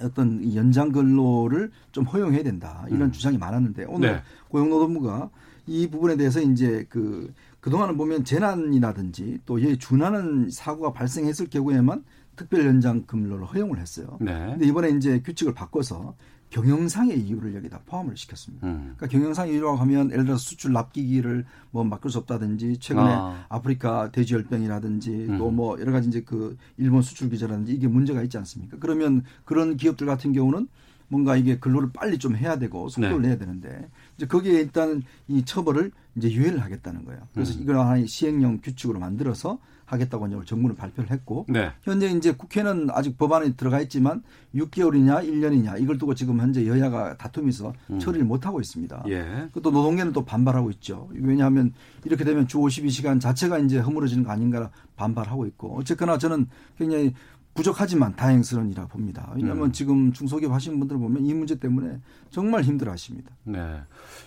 어떤 연장 근로를 좀 허용해야 된다 이런 음. 주장이 많았는데 오늘 네. 고용노동부가 이 부분에 대해서 이제 그 그동안은 보면 재난이라든지 또 예, 준하는 사고가 발생했을 경우에만 특별 연장 근로를 허용을 했어요. 네. 근데 이번에 이제 규칙을 바꿔서 경영상의 이유를 여기다 포함을 시켰습니다. 음. 그러니까 경영상 이유라고 하면 예를 들어서 수출 납기를 뭐 막을 수 없다든지 최근에 아프리카 돼지열병이라든지 음. 또 뭐 여러 가지 이제 그 일본 수출 규제라든지 이게 문제가 있지 않습니까? 그러면 그런 기업들 같은 경우는 뭔가 이게 근로를 빨리 좀 해야 되고 속도를 네. 내야 되는데 이제 거기에 일단 이 처벌을 이제 유예를 하겠다는 거예요. 그래서 음. 이걸 하나의 시행령 규칙으로 만들어서 하겠다고 이제 정부는 발표를 했고 네. 현재 이제 국회는 아직 법안에 들어가 있지만 6개월이냐 1년이냐 이걸 두고 지금 현재 여야가 다툼이서 음. 처리를 못 하고 있습니다. 예. 또 노동계는 또 반발하고 있죠. 왜냐하면 이렇게 되면 주 52시간 자체가 이제 허물어지는 거 아닌가 반발하고 있고 어쨌거나 저는 굉장히 부족하지만 다행스러운 이라 봅니다. 왜냐하면 음. 지금 중소기업 하시는 분들 보면 이 문제 때문에 정말 힘들어 하십니다. 네.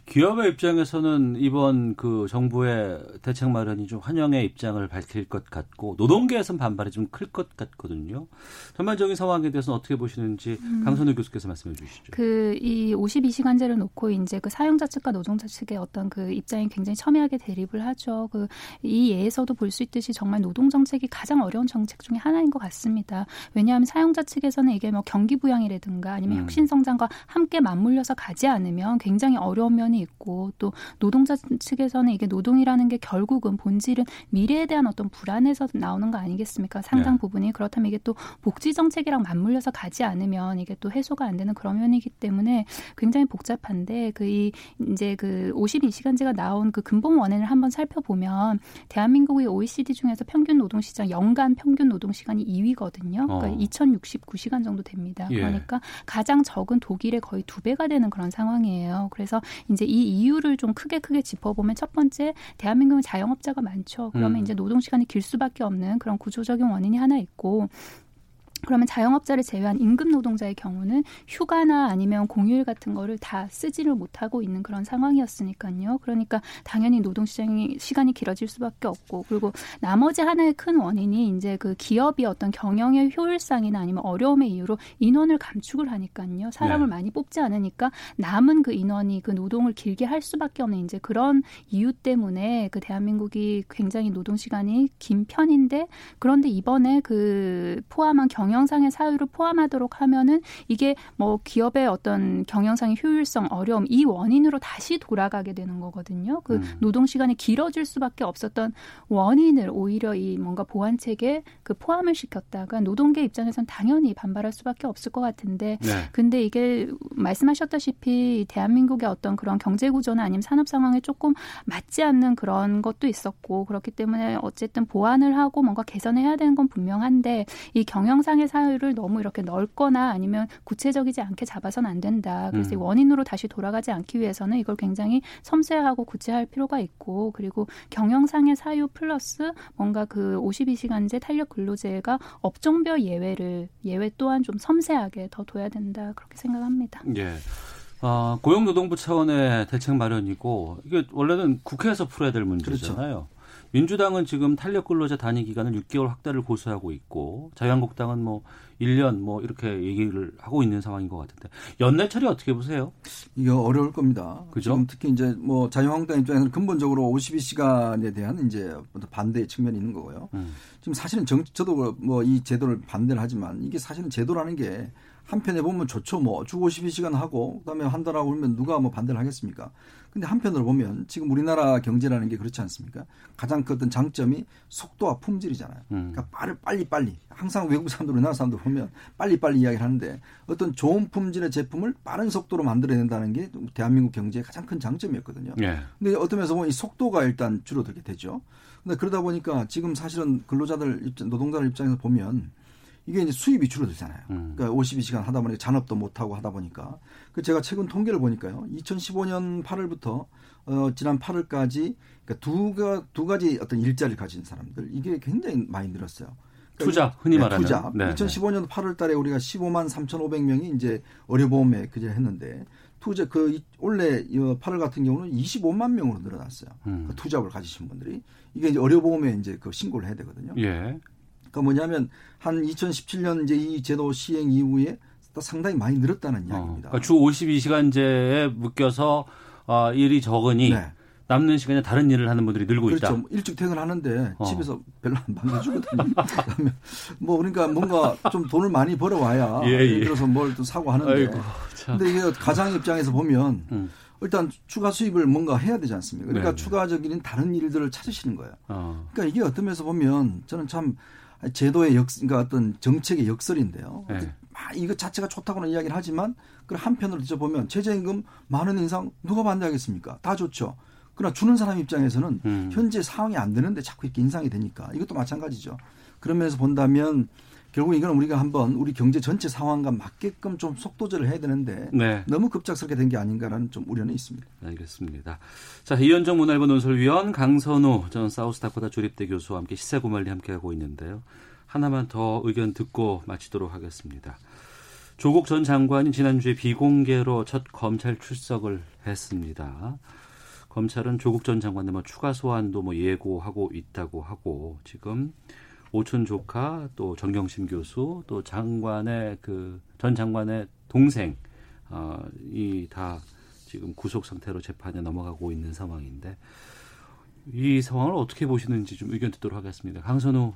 기업의 입장에서는 이번 그 정부의 대책 마련이 좀 환영의 입장을 밝힐 것 같고 노동계에서는 반발이 좀 클 것 같거든요. 전반적인 상황에 대해서는 어떻게 보시는지 음. 강선우 교수께서 말씀해 주시죠. 그 이 52시간제를 놓고 이제 그 사용자 측과 노동자 측의 어떤 그 입장이 굉장히 첨예하게 대립을 하죠. 그 이 예에서도 볼 수 있듯이 정말 노동 정책이 가장 어려운 정책 중에 하나인 것 같습니다. 왜냐하면 사용자 측에서는 이게 뭐 경기 부양이라든가 아니면 음. 혁신 성장과 함께 맞물려서 가지 않으면 굉장히 어려운 면이 있고 또 노동자 측에서는 이게 노동이라는 게 결국은 본질은 미래에 대한 어떤 불안에서 나오는 거 아니겠습니까? 상당 네. 부분이 그렇다면 이게 또 복지 정책이랑 맞물려서 가지 않으면 이게 또 해소가 안 되는 그런 면이기 때문에 굉장히 복잡한데 그 이 이제 그 52시간제가 나온 그 근본 원인을 한번 살펴보면 대한민국의 OECD 중에서 평균 노동 시장 연간 평균 노동 시간이 2위거든요. 그러니까 어. 2,069시간 정도 됩니다. 예. 그러니까 가장 적은 독일의 거의 두 배가 되는 그런 상황이에요. 그래서 이제 이 이유를 좀 크게 크게 짚어보면 첫 번째 대한민국은 자영업자가 많죠. 그러면 음. 이제 노동 시간이 길 수밖에 없는 그런 구조적인 원인이 하나 있고 그러면 자영업자를 제외한 임금 노동자의 경우는 휴가나 아니면 공휴일 같은 거를 다 쓰지를 못하고 있는 그런 상황이었으니까요. 그러니까 당연히 노동 시장이 시간이 길어질 수밖에 없고 그리고 나머지 하나의 큰 원인이 이제 그 기업이 어떤 경영의 효율상이나 아니면 어려움의 이유로 인원을 감축을 하니까요. 사람을 네. 많이 뽑지 않으니까 남은 그 인원이 그 노동을 길게 할 수밖에 없는 이제 그런 이유 때문에 그 대한민국이 굉장히 노동 시간이 긴 편인데 그런데 이번에 그 포함한 경영 경영상의 사유를 포함하도록 하면은 이게 뭐 기업의 어떤 경영상의 효율성, 어려움 이 원인으로 다시 돌아가게 되는 거거든요. 그 음. 노동 시간이 길어질 수밖에 없었던 원인을 오히려 이 뭔가 보완 체계에 그 포함을 시켰다가 노동계 입장에선 당연히 반발할 수밖에 없을 것 같은데 네. 근데 이게 말씀하셨다시피 대한민국의 어떤 그런 경제 구조나 아니면 산업 상황에 조금 맞지 않는 그런 것도 있었고 그렇기 때문에 어쨌든 보완을 하고 뭔가 개선해야 되는 건 분명한데 이 경영상의 사유를 너무 이렇게 넓거나 아니면 구체적이지 않게 잡아서는 안 된다. 그래서 음. 원인으로 다시 돌아가지 않기 위해서는 이걸 굉장히 섬세하고 구체할 필요가 있고 그리고 경영상의 사유 플러스 뭔가 그 52시간제 탄력 근로제가 업종별 예외를 예외 또한 좀 섬세하게 더 둬야 된다 그렇게 생각합니다. 예. 어, 고용노동부 차원의 대책 마련이고 이게 원래는 국회에서 풀어야 될 문제잖아요. 그렇죠. 민주당은 지금 탄력 근로자 단위 기간을 6개월 확대를 고수하고 있고 자유한국당은 뭐 1년 뭐 이렇게 얘기를 하고 있는 상황인 것 같은데 연내 처리 어떻게 보세요? 이게 어려울 겁니다. 그죠? 특히 이제 뭐 자유한국당 입장에서는 근본적으로 52시간에 대한 이제 반대 측면이 있는 거고요. 음. 지금 사실은 정, 저도 뭐 이 제도를 반대를 하지만 이게 사실은 제도라는 게 한편에 보면 좋죠. 뭐 주 52시간 하고 그다음에 한 달 하고 그러면 누가 뭐 반대를 하겠습니까? 근데 한편으로 보면 지금 우리나라 경제라는 게 그렇지 않습니까? 가장 큰 어떤 장점이 속도와 품질이잖아요. 음. 그러니까 빠르 빨리 빨리 항상 외국 사람들 우리나라 사람들 보면 빨리 빨리 이야기를 하는데 어떤 좋은 품질의 제품을 빠른 속도로 만들어낸다는 게 대한민국 경제의 가장 큰 장점이었거든요. 예. 근데 어떤 면에서 보면 이 속도가 일단 줄어들게 되죠. 근데 그러다 보니까 지금 사실은 근로자들 입장, 노동자들 입장에서 보면 이게 이제 수입이 줄어들잖아요. 음. 그러니까 52시간 하다 보니까 잔업도 못 하고 하다 보니까 그 제가 최근 통계를 보니까요. 2015년 8월부터 어 지난 8월까지 그러니까 두가 두 가지 어떤 일자리를 가진 사람들 이게 굉장히 많이 늘었어요. 그러니까 투자 흔히 네, 말하는 투자. 네, 2015년 8월 달에 우리가 15만 3,500명이 이제 의료보험에 그제 했는데 투자 그 원래 8월 같은 경우는 25만 명으로 늘어났어요. 음. 그 투자를 가지신 분들이 이게 이제 의료보험에 이제 그 신고를 해야 되거든요. 예. 그러니까 뭐냐면 한 2017년 이제 이 제도 시행 이후에 상당히 많이 늘었다는 어, 이야기입니다. 그러니까 주 52시간제에 묶여서 어, 일이 적으니 네. 남는 시간에 다른 일을 하는 분들이 늘고 그렇죠. 있다. 그렇죠. 일찍 퇴근하는데 어. 집에서 별로 안 반겨주거든요. 뭐 그러니까 뭔가 좀 돈을 많이 벌어와야 예, 예. 예를 들어서 뭘 또 사고 하는데. 아이고, 근데 이게 가장 입장에서 보면 음. 일단 추가 수입을 뭔가 해야 되지 않습니까? 그러니까 네, 네. 추가적인 다른 일들을 찾으시는 거예요. 어. 그러니까 이게 어떤 면에서 보면 저는 참 제도의 역, 그러니까 어떤 정책의 역설인데요. 네. 이것 자체가 좋다고는 이야기를 하지만 그 한편으로 뒤져보면 최저임금 만 원 인상 누가 반대하겠습니까? 다 좋죠. 그러나 주는 사람 입장에서는 음. 현재 상황이 안 되는데 자꾸 이렇게 인상이 되니까 이것도 마찬가지죠. 그러면서 본다면 결국 이건 우리가 한번 우리 경제 전체 상황과 맞게끔 좀 속도절을 해야 되는데 네. 너무 급작스럽게 된 게 아닌가라는 좀 우려는 있습니다. 알겠습니다. 자 이현정 문화일보 논설위원 강선우 전 사우스다코타 조립대 교수와 함께 시세고말리 함께하고 있는데요. 하나만 더 의견 듣고 마치도록 하겠습니다. 조국 전 장관이 지난주에 비공개로 첫 검찰 출석을 했습니다. 검찰은 조국 전 장관의 뭐 추가 소환도 뭐 예고하고 있다고 하고 지금 오촌 조카 또 정경심 교수 또 장관의 그 전 장관의 동생 어, 이다 지금 구속 상태로 재판에 넘어가고 있는 상황인데 이 상황을 어떻게 보시는지 좀 의견 듣도록 하겠습니다. 강선우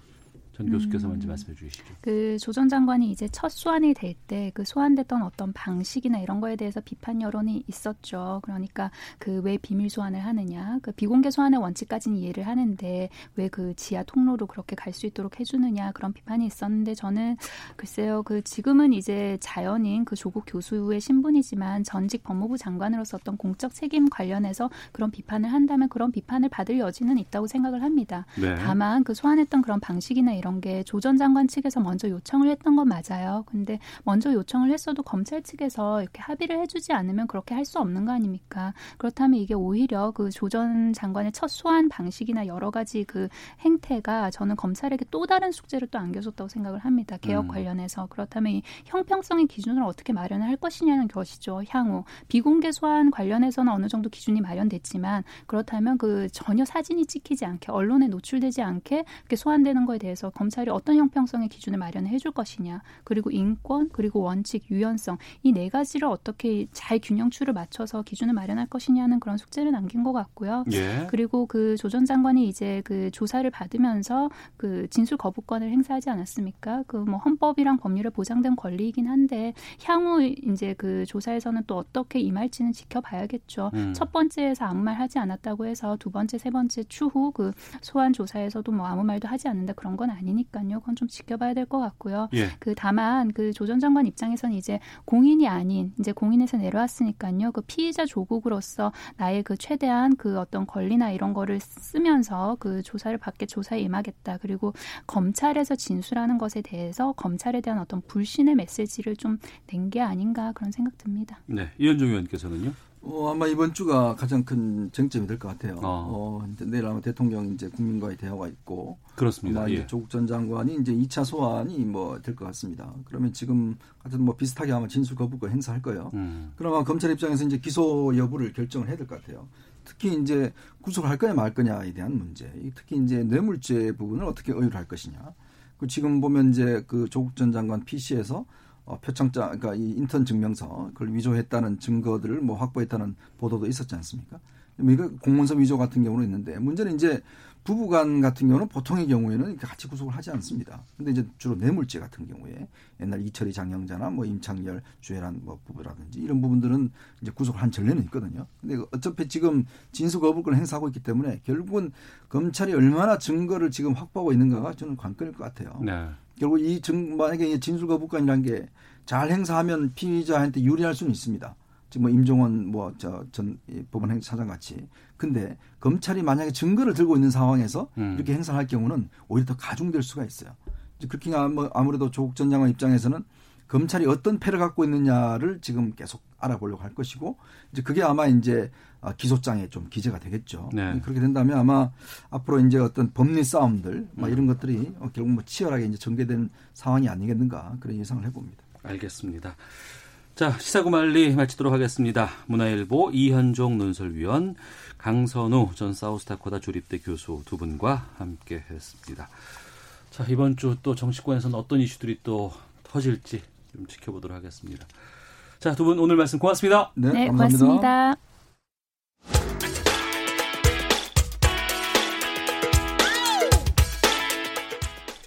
전 교수께서 음. 먼저 말씀해 주시죠. 그 조전 장관이 이제 첫 소환이 될 때 그 소환됐던 어떤 방식이나 이런 거에 대해서 비판 여론이 있었죠. 그러니까 그 왜 비밀 소환을 하느냐, 그 비공개 소환의 원칙까지는 이해를 하는데 왜 그 지하 통로로 그렇게 갈 수 있도록 해주느냐 그런 비판이 있었는데 저는 글쎄요, 그 지금은 이제 자연인 그 조국 교수의 신분이지만 전직 법무부 장관으로서 어떤 공적 책임 관련해서 그런 비판을 한다면 그런 비판을 받을 여지는 있다고 생각을 합니다. 네. 다만 그 소환했던 그런 방식이나 이런 이런 게 조 전 장관 측에서 먼저 요청을 했던 건 맞아요. 근데 먼저 요청을 했어도 검찰 측에서 이렇게 합의를 해주지 않으면 그렇게 할 수 없는 거 아닙니까? 그렇다면 이게 오히려 그 조 전 장관의 첫 소환 방식이나 여러 가지 그 행태가 저는 검찰에게 또 다른 숙제를 또 안겨줬다고 생각을 합니다. 개혁 음. 관련해서 그렇다면 이 형평성의 기준을 어떻게 마련을 할 것이냐는 것이죠. 향후 비공개 소환 관련해서는 어느 정도 기준이 마련됐지만 그렇다면 그 전혀 사진이 찍히지 않게 언론에 노출되지 않게 소환되는 거에 대해서 검찰이 어떤 형평성의 기준을 마련해 줄 것이냐. 그리고 인권, 그리고 원칙, 유연성 이 네 가지를 어떻게 잘 균형추를 맞춰서 기준을 마련할 것이냐는 그런 숙제를 남긴 것 같고요. 예. 그리고 그 조 전 장관이 이제 그 조사를 받으면서 그 진술 거부권을 행사하지 않았습니까? 그 뭐 헌법이랑 법률에 보장된 권리이긴 한데 향후 이제 그 조사에서는 또 어떻게 임할지는 지켜봐야겠죠. 음. 첫 번째에서 아무 말 하지 않았다고 해서 두 번째, 세 번째 추후 그 소환 조사에서도 뭐 아무 말도 하지 않는다 그런 건 아니 니까요. 그건 좀 지켜봐야 될 것 같고요. 예. 그 다만 그 조전 장관 입장에서는 이제 공인이 아닌 이제 공인에서 내려왔으니까요. 그 피의자 조국으로서 나의 그 최대한 그 어떤 권리나 이런 거를 쓰면서 그 조사를 받게 조사에 임하겠다. 그리고 검찰에서 진술하는 것에 대해서 검찰에 대한 어떤 불신의 메시지를 좀 낸 게 아닌가 그런 생각 듭니다. 네. 이현종 의원께서는요? 어, 아마 이번 주가 가장 큰 쟁점이 될 것 같아요. 어. 어, 이제 내일 아마 대통령 이제 국민과의 대화가 있고 그렇습니다. 예. 조국 전 장관이 이제 2차 소환이 뭐 될 것 같습니다. 그러면 지금 하여튼 뭐 비슷하게 아마 진술 거부권 행사할 거예요. 음. 그러면 검찰 입장에서 이제 기소 여부를 결정을 해야 될 것 같아요. 특히 이제 구속을 할 거냐 말 거냐에 대한 문제. 특히 이제 뇌물죄 부분을 어떻게 의율 할 것이냐. 그 지금 보면 이제 그 조국 전 장관 PC에서 어, 표창장, 그러니까 이 인턴 증명서 그걸 위조했다는 증거들을 뭐 확보했다는 보도도 있었지 않습니까? 뭐 이거 공문서 위조 같은 경우는 있는데 문제는 이제 부부간 같은 경우는 보통의 경우에는 같이 구속을 하지 않습니다. 근데 이제 주로 뇌물죄 같은 경우에 옛날 이철희 장영자나 뭐 임창열 주혜란 뭐 부부라든지 이런 부분들은 이제 구속을 한 전례는 있거든요. 근데 어차피 지금 진술 거부권을 행사하고 있기 때문에 결국은 검찰이 얼마나 증거를 지금 확보하고 있는가가 저는 관건일 것 같아요. 네. 결국 이 증, 만약에 이 진술 거부권이라는 게 잘 행사하면 피의자한테 유리할 수는 있습니다. 지금 뭐 임종원 뭐 저 전 법원 행사장 같이. 근데 검찰이 만약에 증거를 들고 있는 상황에서 음. 이렇게 행사를 할 경우는 오히려 더 가중될 수가 있어요. 그렇게 아무- 아무래도 조국 전 장관 입장에서는 검찰이 어떤 패를 갖고 있느냐를 지금 계속 알아보려고 할 것이고 이제 그게 아마 이제 아, 기소장에 좀 기재가 되겠죠. 네. 그렇게 된다면 아마 앞으로 이제 어떤 법리 싸움들 음. 막 이런 것들이 어, 결국 뭐 치열하게 이제 전개되는 상황이 아니겠는가 그런 예상을 해봅니다. 알겠습니다. 자, 시사구말리 마치도록 하겠습니다. 문화일보 이현종 논설위원, 강선우 전 사우스다코다 주립대 교수 두 분과 함께 했습니다. 자, 이번 주 또 정치권에서는 어떤 이슈들이 또 터질지 좀 지켜보도록 하겠습니다. 자, 두 분 오늘 말씀 고맙습니다. 네, 네, 감사합니다. 고맙습니다.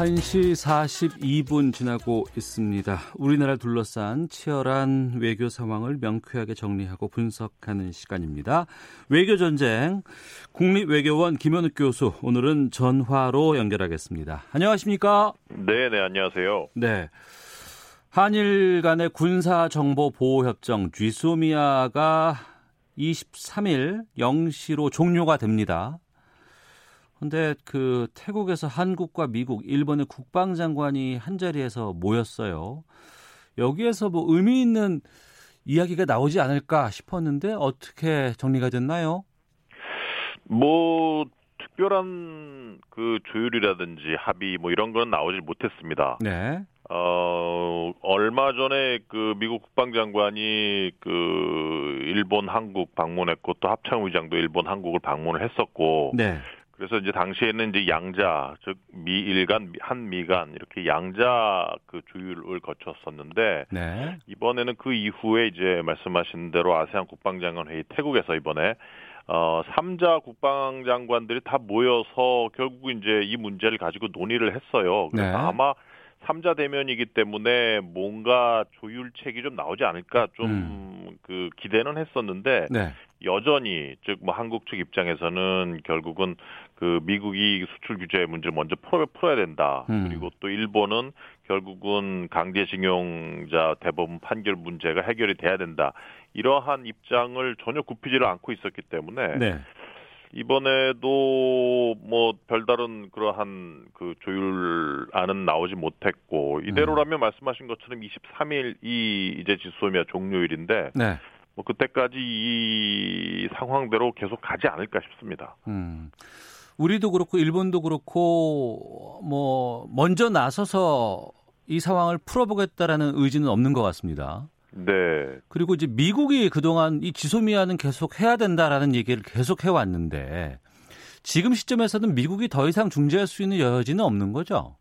1시 42분 지나고 있습니다. 우리나라를 둘러싼 치열한 외교 상황을 명쾌하게 정리하고 분석하는 시간입니다. 외교 전쟁 국립외교원 김현욱 교수 오늘은 전화로 연결하겠습니다. 안녕하십니까? 네, 네, 안녕하세요. 네. 한일 간의 군사 정보 보호 협정 쥐소미아가 23일 0시로 종료가 됩니다. 근데 그 태국에서 한국과 미국, 일본의 국방장관이 한 자리에서 모였어요. 여기에서 뭐 의미 있는 이야기가 나오지 않을까 싶었는데 어떻게 정리가 됐나요? 뭐 특별한 그 조율이라든지 합의 뭐 이런 건 나오질 못했습니다. 네. 어 얼마 전에 그 미국 국방장관이 그 일본 한국 방문했고 또 합창 의장도 일본 한국을 방문을 했었고 네. 그래서 이제 당시에는 이제 양자 즉 미일 간 한미 간 이렇게 양자 그 조율을 거쳤었는데 네. 이번에는 그 이후에 이제 말씀하신 대로 아세안 국방장관 회의 태국에서 이번에 어 3자 국방장관들이 다 모여서 결국 이제 이 문제를 가지고 논의를 했어요. 그래서 네. 아마 3자 대면이기 때문에 뭔가 조율책이 좀 나오지 않을까 좀그 기대는 했었는데 네. 여전히 즉 뭐 한국 측 입장에서는 결국은 그 미국이 수출 규제 문제를 먼저 풀어, 풀어야 된다. 음. 그리고 또 일본은 결국은 강제징용자 대법원 판결 문제가 해결이 돼야 된다. 이러한 입장을 전혀 굽히지를 않고 있었기 때문에 네. 이번에도 뭐 별다른 그러한 그 조율안은 나오지 못했고 이대로라면 음. 말씀하신 것처럼 23일이 이제 지소미아 종료일인데 네. 뭐 그때까지 이 상황대로 계속 가지 않을까 싶습니다. 음. 우리도 그렇고 일본도 그렇고 뭐 먼저 나서서 이 상황을 풀어보겠다라는 의지는 없는 것 같습니다. 네. 그리고 이제 미국이 그동안 이 지소미아는 계속 해야 된다라는 얘기를 계속 해왔는데 지금 시점에서는 미국이 더 이상 중재할 수 있는 여지는 없는 거죠.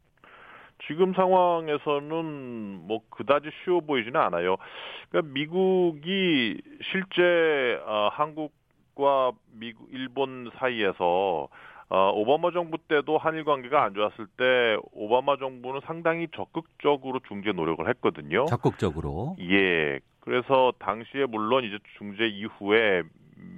지금 상황에서는 뭐 그다지 쉬워 보이지는 않아요. 그러니까 미국이 실제 어, 한국과 미국, 일본 사이에서 어, 오바마 정부 때도 한일 관계가 안 좋았을 때 오바마 정부는 상당히 적극적으로 중재 노력을 했거든요. 적극적으로. 예. 그래서 당시에 물론 이제 중재 이후에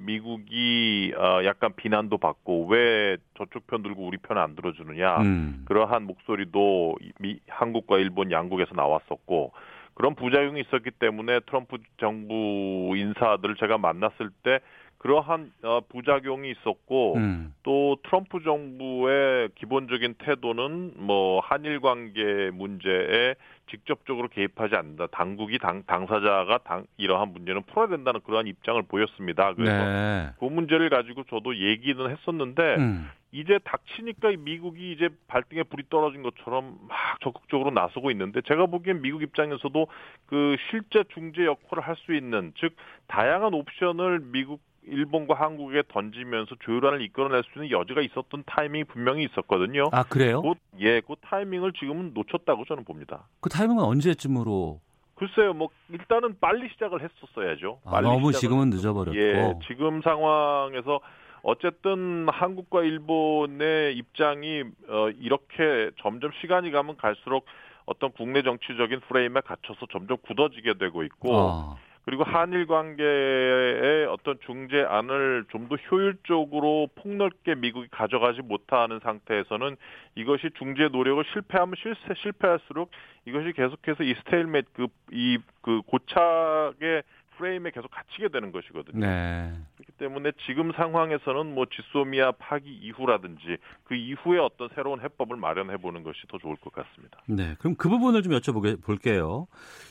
미국이 어, 약간 비난도 받고 왜 저쪽 편 들고 우리 편 안 들어주느냐 음. 그러한 목소리도 미, 한국과 일본 양국에서 나왔었고 그런 부작용이 있었기 때문에 트럼프 정부 인사들을 제가 만났을 때 그러한 어, 부작용이 있었고 음. 또 트럼프 정부의 기본적인 태도는 뭐 한일 관계 문제에 직접적으로 개입하지 않는다. 당국이 당, 당사자가 당, 이러한 문제는 풀어야 된다는 그러한 입장을 보였습니다. 그래서 네. 그 문제를 가지고 저도 얘기는 했었는데 음. 이제 닥치니까 미국이 이제 발등에 불이 떨어진 것처럼 막 적극적으로 나서고 있는데 제가 보기엔 미국 입장에서도 그 실제 중재 역할을 할 수 있는 즉 다양한 옵션을 미국 일본과 한국에 던지면서 조율안을 이끌어낼 수 있는 여지가 있었던 타이밍이 분명히 있었거든요. 아 그래요? 그, 예, 그 타이밍을 지금은 놓쳤다고 저는 봅니다. 그 타이밍은 언제쯤으로? 글쎄요, 뭐 일단은 빨리 시작을 했었어야죠. 아, 빨리 너무 시작을 지금은 늦어버렸고. 예, 지금 상황에서 어쨌든 한국과 일본의 입장이 어, 이렇게 점점 시간이 가면 갈수록 어떤 국내 정치적인 프레임에 갇혀서 점점 굳어지게 되고 있고 아. 그리고 한일 관계의 어떤 중재안을 좀 더 효율적으로 폭넓게 미국이 가져가지 못하는 상태에서는 이것이 중재 노력을 실패하면 실패, 실패할수록 이것이 계속해서 이 스테일맷 그이 그 고착의 프레임에 계속 갇히게 되는 것이거든요. 네. 그렇기 때문에 지금 상황에서는 뭐 지소미아 파기 이후라든지 그 이후에 어떤 새로운 해법을 마련해 보는 것이 더 좋을 것 같습니다. 네. 그럼 그 부분을 좀 여쭤보게 볼게요.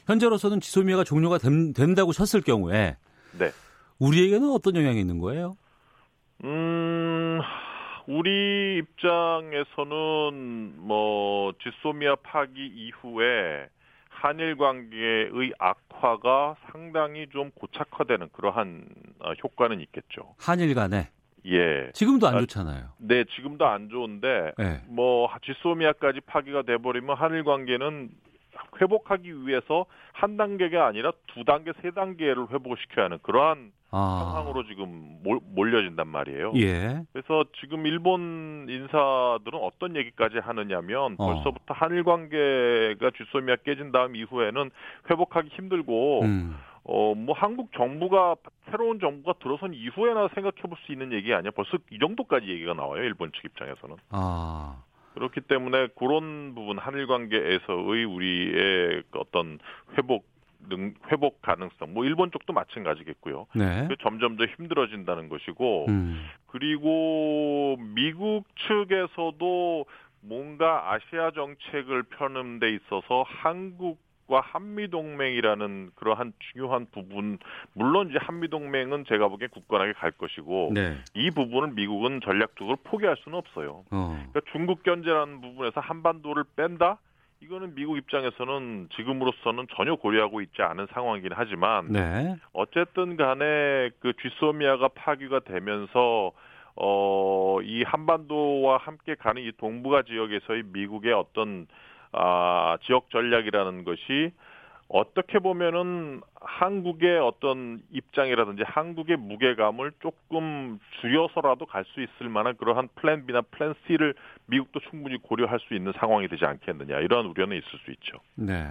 현재로서는 지소미아가 종료가 된, 된다고 쳤을 경우에 네. 우리에게는 어떤 영향이 있는 거예요? 음, 우리 입장에서는 뭐 지소미아 파기 이후에 한일 관계의 악화가 상당히 좀 고착화되는 그러한 어, 효과는 있겠죠. 한일 간에 예. 지금도 안 아, 좋잖아요. 네, 지금도 안 좋은데 네. 뭐 지소미아까지 파기가 돼 버리면 한일 관계는 회복하기 위해서 한 단계가 아니라 두 단계, 세 단계를 회복시켜야 하는 그러한 아. 상황으로 지금 몰, 몰려진단 말이에요. 예. 그래서 지금 일본 인사들은 어떤 얘기까지 하느냐면 어. 벌써부터 한일 관계가 주소미아 깨진 다음 이후에는 회복하기 힘들고 음. 어 뭐 한국 정부가 새로운 정부가 들어선 이후에나 생각해 볼 수 있는 얘기 아니야. 벌써 이 정도까지 얘기가 나와요. 일본 측 입장에서는. 아. 그렇기 때문에 그런 부분 한일 관계에서의 우리의 그 어떤 회복 능 회복 가능성 뭐 일본 쪽도 마찬가지겠고요. 네. 그 점점 더 힘들어진다는 것이고 음. 그리고 미국 측에서도 뭔가 아시아 정책을 펴는 데 있어서 한국 과 한미 동맹이라는 그러한 중요한 부분, 물론 이제 한미 동맹은 제가 보기엔 굳건하게 갈 것이고, 네. 이 부분을 미국은 전략적으로 포기할 수는 없어요. 어. 그러니까 중국 견제라는 부분에서 한반도를 뺀다? 이거는 미국 입장에서는 지금으로서는 전혀 고려하고 있지 않은 상황이긴 하지만, 네. 어쨌든 간에 그 쥐소미아가 파기가 되면서 어, 이 한반도와 함께 가는 이 동북아 지역에서의 미국의 어떤 아, 지역 전략이라는 것이 어떻게 보면은 한국의 어떤 입장이라든지 한국의 무게감을 조금 줄여서라도 갈 수 있을 만한 그러한 plan B나 plan C를 미국도 충분히 고려할 수 있는 상황이 되지 않겠느냐 이러한 우려는 있을 수 있죠. 네.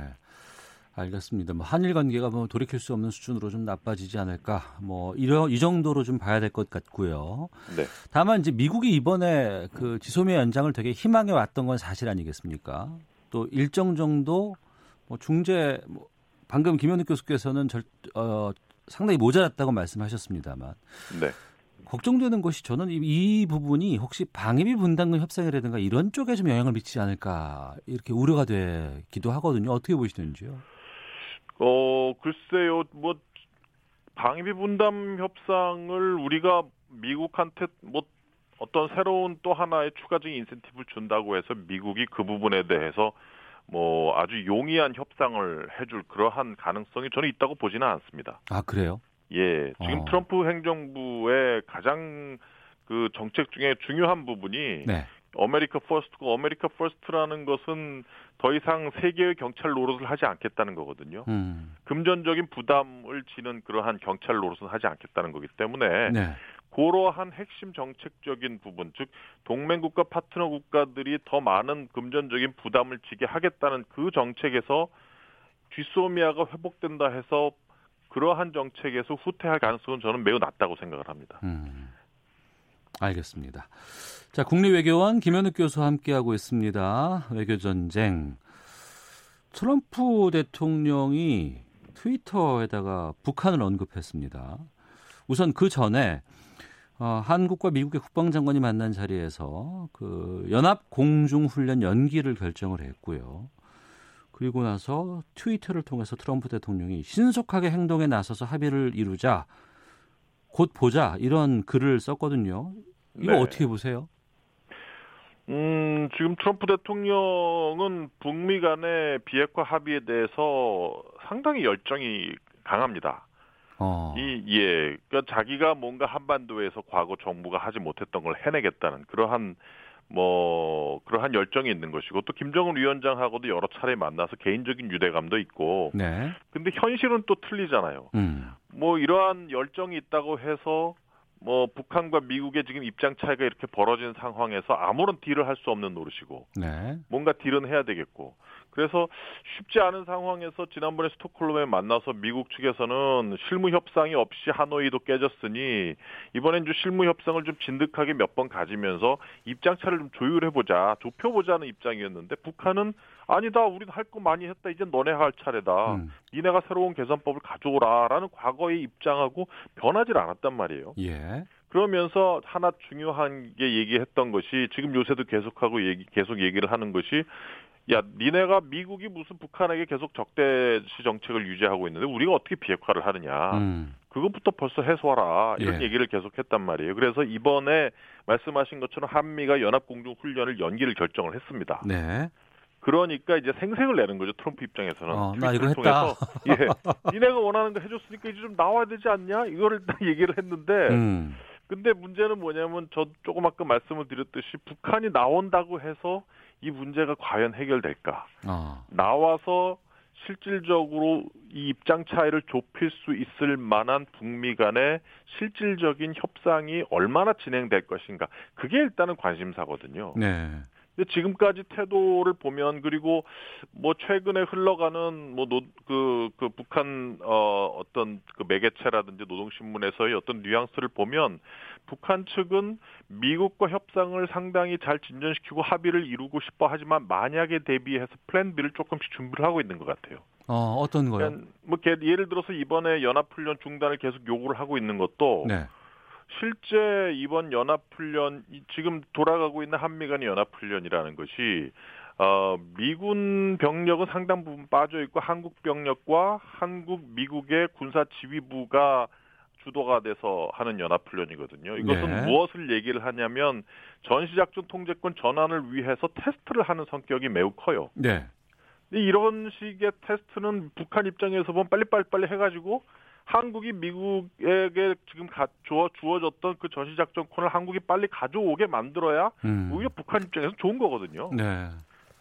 알겠습니다. 뭐 한일 관계가 뭐 돌이킬 수 없는 수준으로 좀 나빠지지 않을까. 뭐 이러 이 정도로 좀 봐야 될 것 같고요. 네. 다만 이제 미국이 이번에 그 지소미아 연장을 되게 희망해 왔던 건 사실 아니겠습니까? 또 일정 정도 뭐 중재 뭐 방금 김현욱 교수께서는 절, 어, 상당히 모자랐다고 말씀하셨습니다만 네. 걱정되는 것이 저는 이, 이 부분이 혹시 방위비 분담금 협상이라든가 이런 쪽에 좀 영향을 미치지 않을까 이렇게 우려가 되기도 하거든요. 어떻게 보시는지요? 어 글쎄요, 뭐 방위비 분담 협상을 우리가 미국한테 뭐 어떤 새로운 또 하나의 추가적인 인센티브를 준다고 해서 미국이 그 부분에 대해서 뭐 아주 용이한 협상을 해줄 그러한 가능성이 저는 있다고 보지는 않습니다. 아 그래요? 예, 지금 어. 트럼프 행정부의 가장 그 정책 중에 중요한 부분이 네. America first고 America first라는 것은 더 이상 세계의 경찰 노릇을 하지 않겠다는 거거든요. 음. 금전적인 부담을 지는 그러한 경찰 노릇은 하지 않겠다는 거기 때문에 네. 그러한 핵심 정책적인 부분, 즉 동맹국가 파트너 국가들이 더 많은 금전적인 부담을 지게 하겠다는 그 정책에서 뒷소미아가 회복된다 해서 그러한 정책에서 후퇴할 가능성은 저는 매우 낮다고 생각을 합니다. 음. 알겠습니다. 자, 국립외교원 김현욱 교수와 함께하고 있습니다. 외교전쟁. 트럼프 대통령이 트위터에다가 북한을 언급했습니다. 우선 그 전에 어, 한국과 미국의 국방장관이 만난 자리에서 그 연합 공중 훈련 연기를 결정을 했고요. 그리고 나서 트위터를 통해서 트럼프 대통령이 신속하게 행동에 나서서 합의를 이루자 곧 보자 이런 글을 썼거든요. 이거 네. 어떻게 보세요? 음, 지금 트럼프 대통령은 북미 간의 비핵화 합의에 대해서 상당히 열정이 강합니다. 어. 이, 예. 그러니까 자기가 뭔가 한반도에서 과거 정부가 하지 못했던 걸 해내겠다는 그러한 뭐 그러한 열정이 있는 것이고 또 김정은 위원장하고도 여러 차례 만나서 개인적인 유대감도 있고 네. 근데 현실은 또 틀리잖아요. 음. 뭐 이러한 열정이 있다고 해서 뭐 북한과 미국의 지금 입장 차이가 이렇게 벌어진 상황에서 아무런 딜을 할 수 없는 노릇이고 네. 뭔가 딜은 해야 되겠고 그래서 쉽지 않은 상황에서 지난번에 스톡홀름에 만나서 미국 측에서는 실무 협상이 없이 하노이도 깨졌으니 이번엔 좀 실무 협상을 좀 진득하게 몇 번 가지면서 입장 차를 좀 조율해 보자 좁혀 보자는 입장이었는데 북한은 아니다 우리는 할 거 많이 했다 이제 너네 할 차례다 음. 니네가 새로운 개선법을 가져오라라는 과거의 입장하고 변하지 않았단 말이에요. 예. 그러면서 하나 중요한 게 얘기했던 것이 지금 요새도 계속하고 얘기 계속 얘기를 하는 것이 야 니네가 미국이 무슨 북한에게 계속 적대시 정책을 유지하고 있는데 우리가 어떻게 비핵화를 하느냐 음. 그것부터 벌써 해소하라 이런 예. 얘기를 계속 했단 말이에요. 그래서 이번에 말씀하신 것처럼 한미가 연합 공중 훈련을 연기를 결정을 했습니다. 네. 그러니까 이제 생색을 내는 거죠 트럼프 입장에서는 어, 나 했다. 통해서 예 니네가 원하는 거 해줬으니까 이제 좀 나와야 되지 않냐 이거를 딱 얘기를 했는데 음. 근데 문제는 뭐냐면 저 조금 아까 말씀을 드렸듯이 북한이 나온다고 해서 이 문제가 과연 해결될까? 어. 나와서 실질적으로 이 입장 차이를 좁힐 수 있을 만한 북미 간의 실질적인 협상이 얼마나 진행될 것인가? 그게 일단은 관심사거든요. 네. 근데 지금까지 태도를 보면 그리고 뭐 최근에 흘러가는 뭐그 그 북한 어 어떤 그 매개체라든지 노동신문에서의 어떤 뉘앙스를 보면 북한 측은 미국과 협상을 상당히 잘 진전시키고 합의를 이루고 싶어 하지만 만약에 대비해서 플랜 B를 조금씩 준비를 하고 있는 것 같아요. 어, 어떤 거요? 그냥 뭐 게- 예를 들어서 이번에 연합훈련 중단을 계속 요구를 하고 있는 것도 네. 실제 이번 연합훈련 이- 지금 돌아가고 있는 한미 간의 연합훈련이라는 것이 어, 미군 병력은 상당 부분 빠져 있고 한국 병력과 한국 미국의 군사 지휘부가 주도가 돼서 하는 연합훈련이거든요. 이것은 네. 무엇을 얘기를 하냐면 전시작전 통제권 전환을 위해서 테스트를 하는 성격이 매우 커요. 네. 이런 식의 테스트는 북한 입장에서 보면 빨리빨리빨리 해가지고 한국이 미국에게 지금 가, 주어, 주어졌던 그 전시작전권을 한국이 빨리 가져오게 만들어야 음. 오히려 북한 입장에서 좋은 거거든요. 네.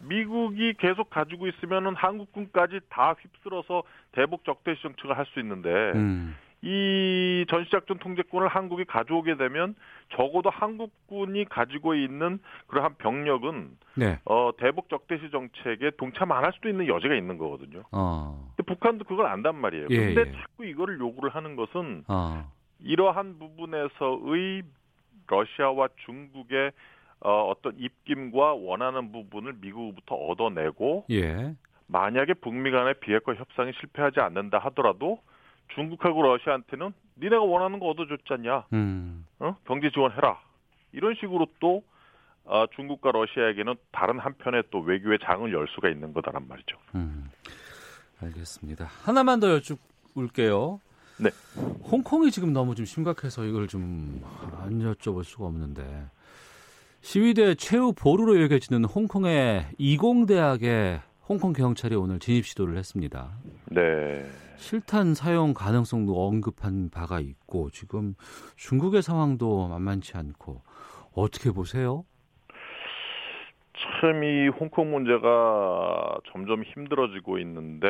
미국이 계속 가지고 있으면은 한국군까지 다 휩쓸어서 대북 적대시 정책을 할 수 있는데 음. 이 전시작전 통제권을 한국이 가져오게 되면 적어도 한국군이 가지고 있는 그러한 병력은 네. 어, 대북 적대시 정책에 동참 안 할 수도 있는 여지가 있는 거거든요. 어. 근데 북한도 그걸 안단 말이에요. 예, 근데 예. 자꾸 이거를 요구를 하는 것은 어. 이러한 부분에서의 러시아와 중국의 어, 어떤 입김과 원하는 부분을 미국부터 얻어내고 예. 만약에 북미 간의 비핵화 협상이 실패하지 않는다 하더라도 중국하고 러시아한테는 니네가 원하는 거 얻어줬잖냐. 음. 어? 경제 지원해라. 이런 식으로 또 어, 중국과 러시아에게는 다른 한편의 또 외교의 장을 열 수가 있는 거다란 말이죠. 음. 알겠습니다. 하나만 더 여쭤볼게요. 네. 홍콩이 지금 너무 좀 심각해서 이걸 좀 안 여쭤볼 수가 없는데 시위대 최후 보루로 여겨지는 홍콩의 이공대학에 홍콩 경찰이 오늘 진입 시도를 했습니다. 네. 실탄 사용 가능성도 언급한 바가 있고 지금 중국의 상황도 만만치 않고 어떻게 보세요? 참 이 홍콩 문제가 점점 힘들어지고 있는데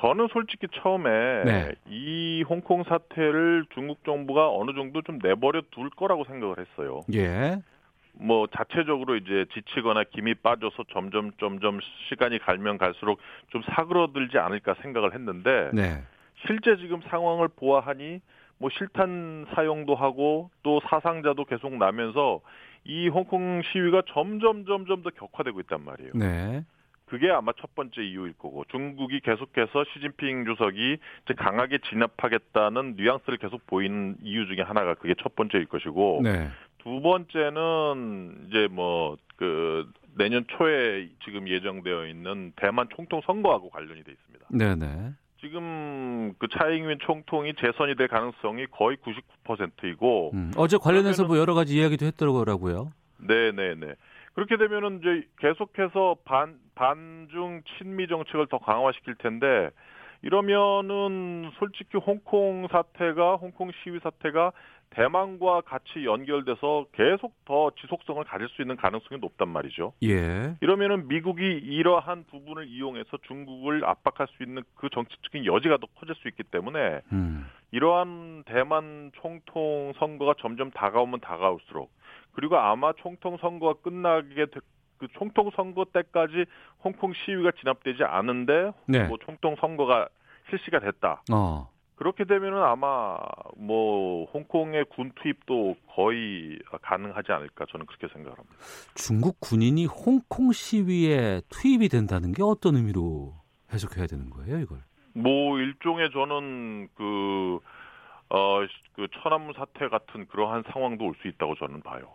저는 솔직히 처음에 네. 이 홍콩 사태를 중국 정부가 어느 정도 좀 내버려 둘 거라고 생각을 했어요. 예. 뭐 자체적으로 이제 지치거나 김이 빠져서 점점 점점 시간이 갈면 갈수록 좀 사그러들지 않을까 생각을 했는데 네. 실제 지금 상황을 보아하니 뭐 실탄 사용도 하고 또 사상자도 계속 나면서 이 홍콩 시위가 점점 점점 더 격화되고 있단 말이에요. 네. 그게 아마 첫 번째 이유일 거고 중국이 계속해서 시진핑 주석이 이제 강하게 진압하겠다는 뉘앙스를 계속 보이는 이유 중에 하나가 그게 첫 번째일 것이고 네. 두 번째는 이제 뭐 그 내년 초에 지금 예정되어 있는 대만 총통 선거하고 관련이 돼 있습니다. 네, 네. 지금 그 차이잉윈 총통이 재선이 될 가능성이 거의 99%이고 음, 어제 관련해서 뭐 여러 가지 이야기도 했더라고요. 네, 네, 네. 그렇게 되면은 이제 계속해서 반 반중 친미 정책을 더 강화시킬 텐데 이러면은 솔직히 홍콩 사태가 홍콩 시위 사태가 대만과 같이 연결돼서 계속 더 지속성을 가질 수 있는 가능성이 높단 말이죠. 예. 이러면은 미국이 이러한 부분을 이용해서 중국을 압박할 수 있는 그 정치적인 여지가 더 커질 수 있기 때문에 음. 이러한 대만 총통 선거가 점점 다가오면 다가올수록 그리고 아마 총통 선거가 끝나게 되, 그 총통 선거 때까지 홍콩 시위가 진압되지 않은데 네. 뭐 총통 선거가 실시가 됐다. 어. 그렇게 되면은 아마 뭐 홍콩의 군 투입도 거의 가능하지 않을까 저는 그렇게 생각을 합니다. 중국 군인이 홍콩 시위에 투입이 된다는 게 어떤 의미로 해석해야 되는 거예요, 이걸? 뭐 일종의 저는 그 어, 그 천안문 사태 같은 그러한 상황도 올 수 있다고 저는 봐요.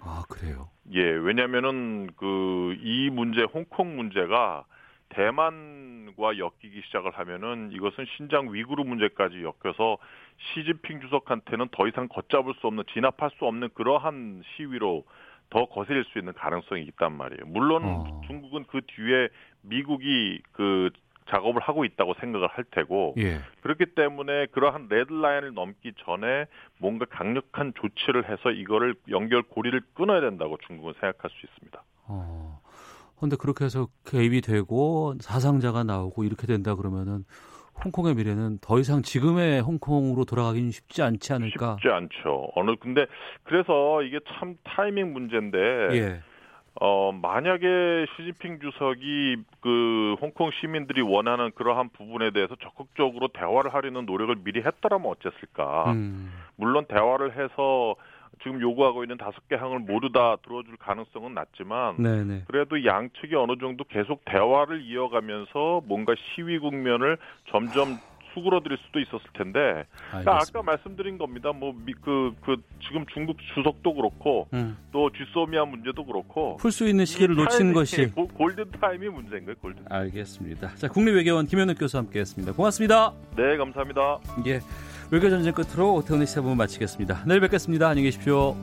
아, 그래요? 예, 왜냐면은 그 이 문제, 홍콩 문제가 대만 과 엮이기 시작을 하면은 이것은 신장 위구르 문제까지 엮여서 시진핑 주석한테는 더 이상 걷잡을 수 없는 진압할 수 없는 그러한 시위로 더 거슬릴 수 있는 가능성이 있단 말이에요. 물론 어. 중국은 그 뒤에 미국이 그 작업을 하고 있다고 생각을 할 테고 예. 그렇기 때문에 그러한 레드라인을 넘기 전에 뭔가 강력한 조치를 해서 이거를 연결 고리를 끊어야 된다고 중국은 생각할 수 있습니다. 어. 근데 그렇게 해서 개입이 되고 사상자가 나오고 이렇게 된다 그러면은 홍콩의 미래는 더 이상 지금의 홍콩으로 돌아가기는 쉽지 않지 않을까? 쉽지 않죠. 어느 근데 그래서 이게 참 타이밍 문제인데 예. 어 만약에 시진핑 주석이 그 홍콩 시민들이 원하는 그러한 부분에 대해서 적극적으로 대화를 하려는 노력을 미리 했더라면 어땠을까? 음. 물론 대화를 해서 지금 요구하고 있는 다섯 개 항을 모두 다 들어줄 가능성은 낮지만 네네. 그래도 양측이 어느 정도 계속 대화를 이어가면서 뭔가 시위 국면을 점점 수그러드릴 수도 있었을 텐데 그러니까 아까 말씀드린 겁니다. 뭐그그 지금 중국 주석도 그렇고 음. 또 쥐소미아 문제도 그렇고 풀 수 있는 시기를 이 놓친 것이 고- 골든 타임이 문제인 거예요. 골든. 알겠습니다. 자, 국립외교원 김현욱 교수 함께했습니다. 고맙습니다. 네, 감사합니다. 예, 외교 전쟁 끝으로 오태훈의 시사부분 마치겠습니다. 내일 뵙겠습니다. 안녕히 계십시오.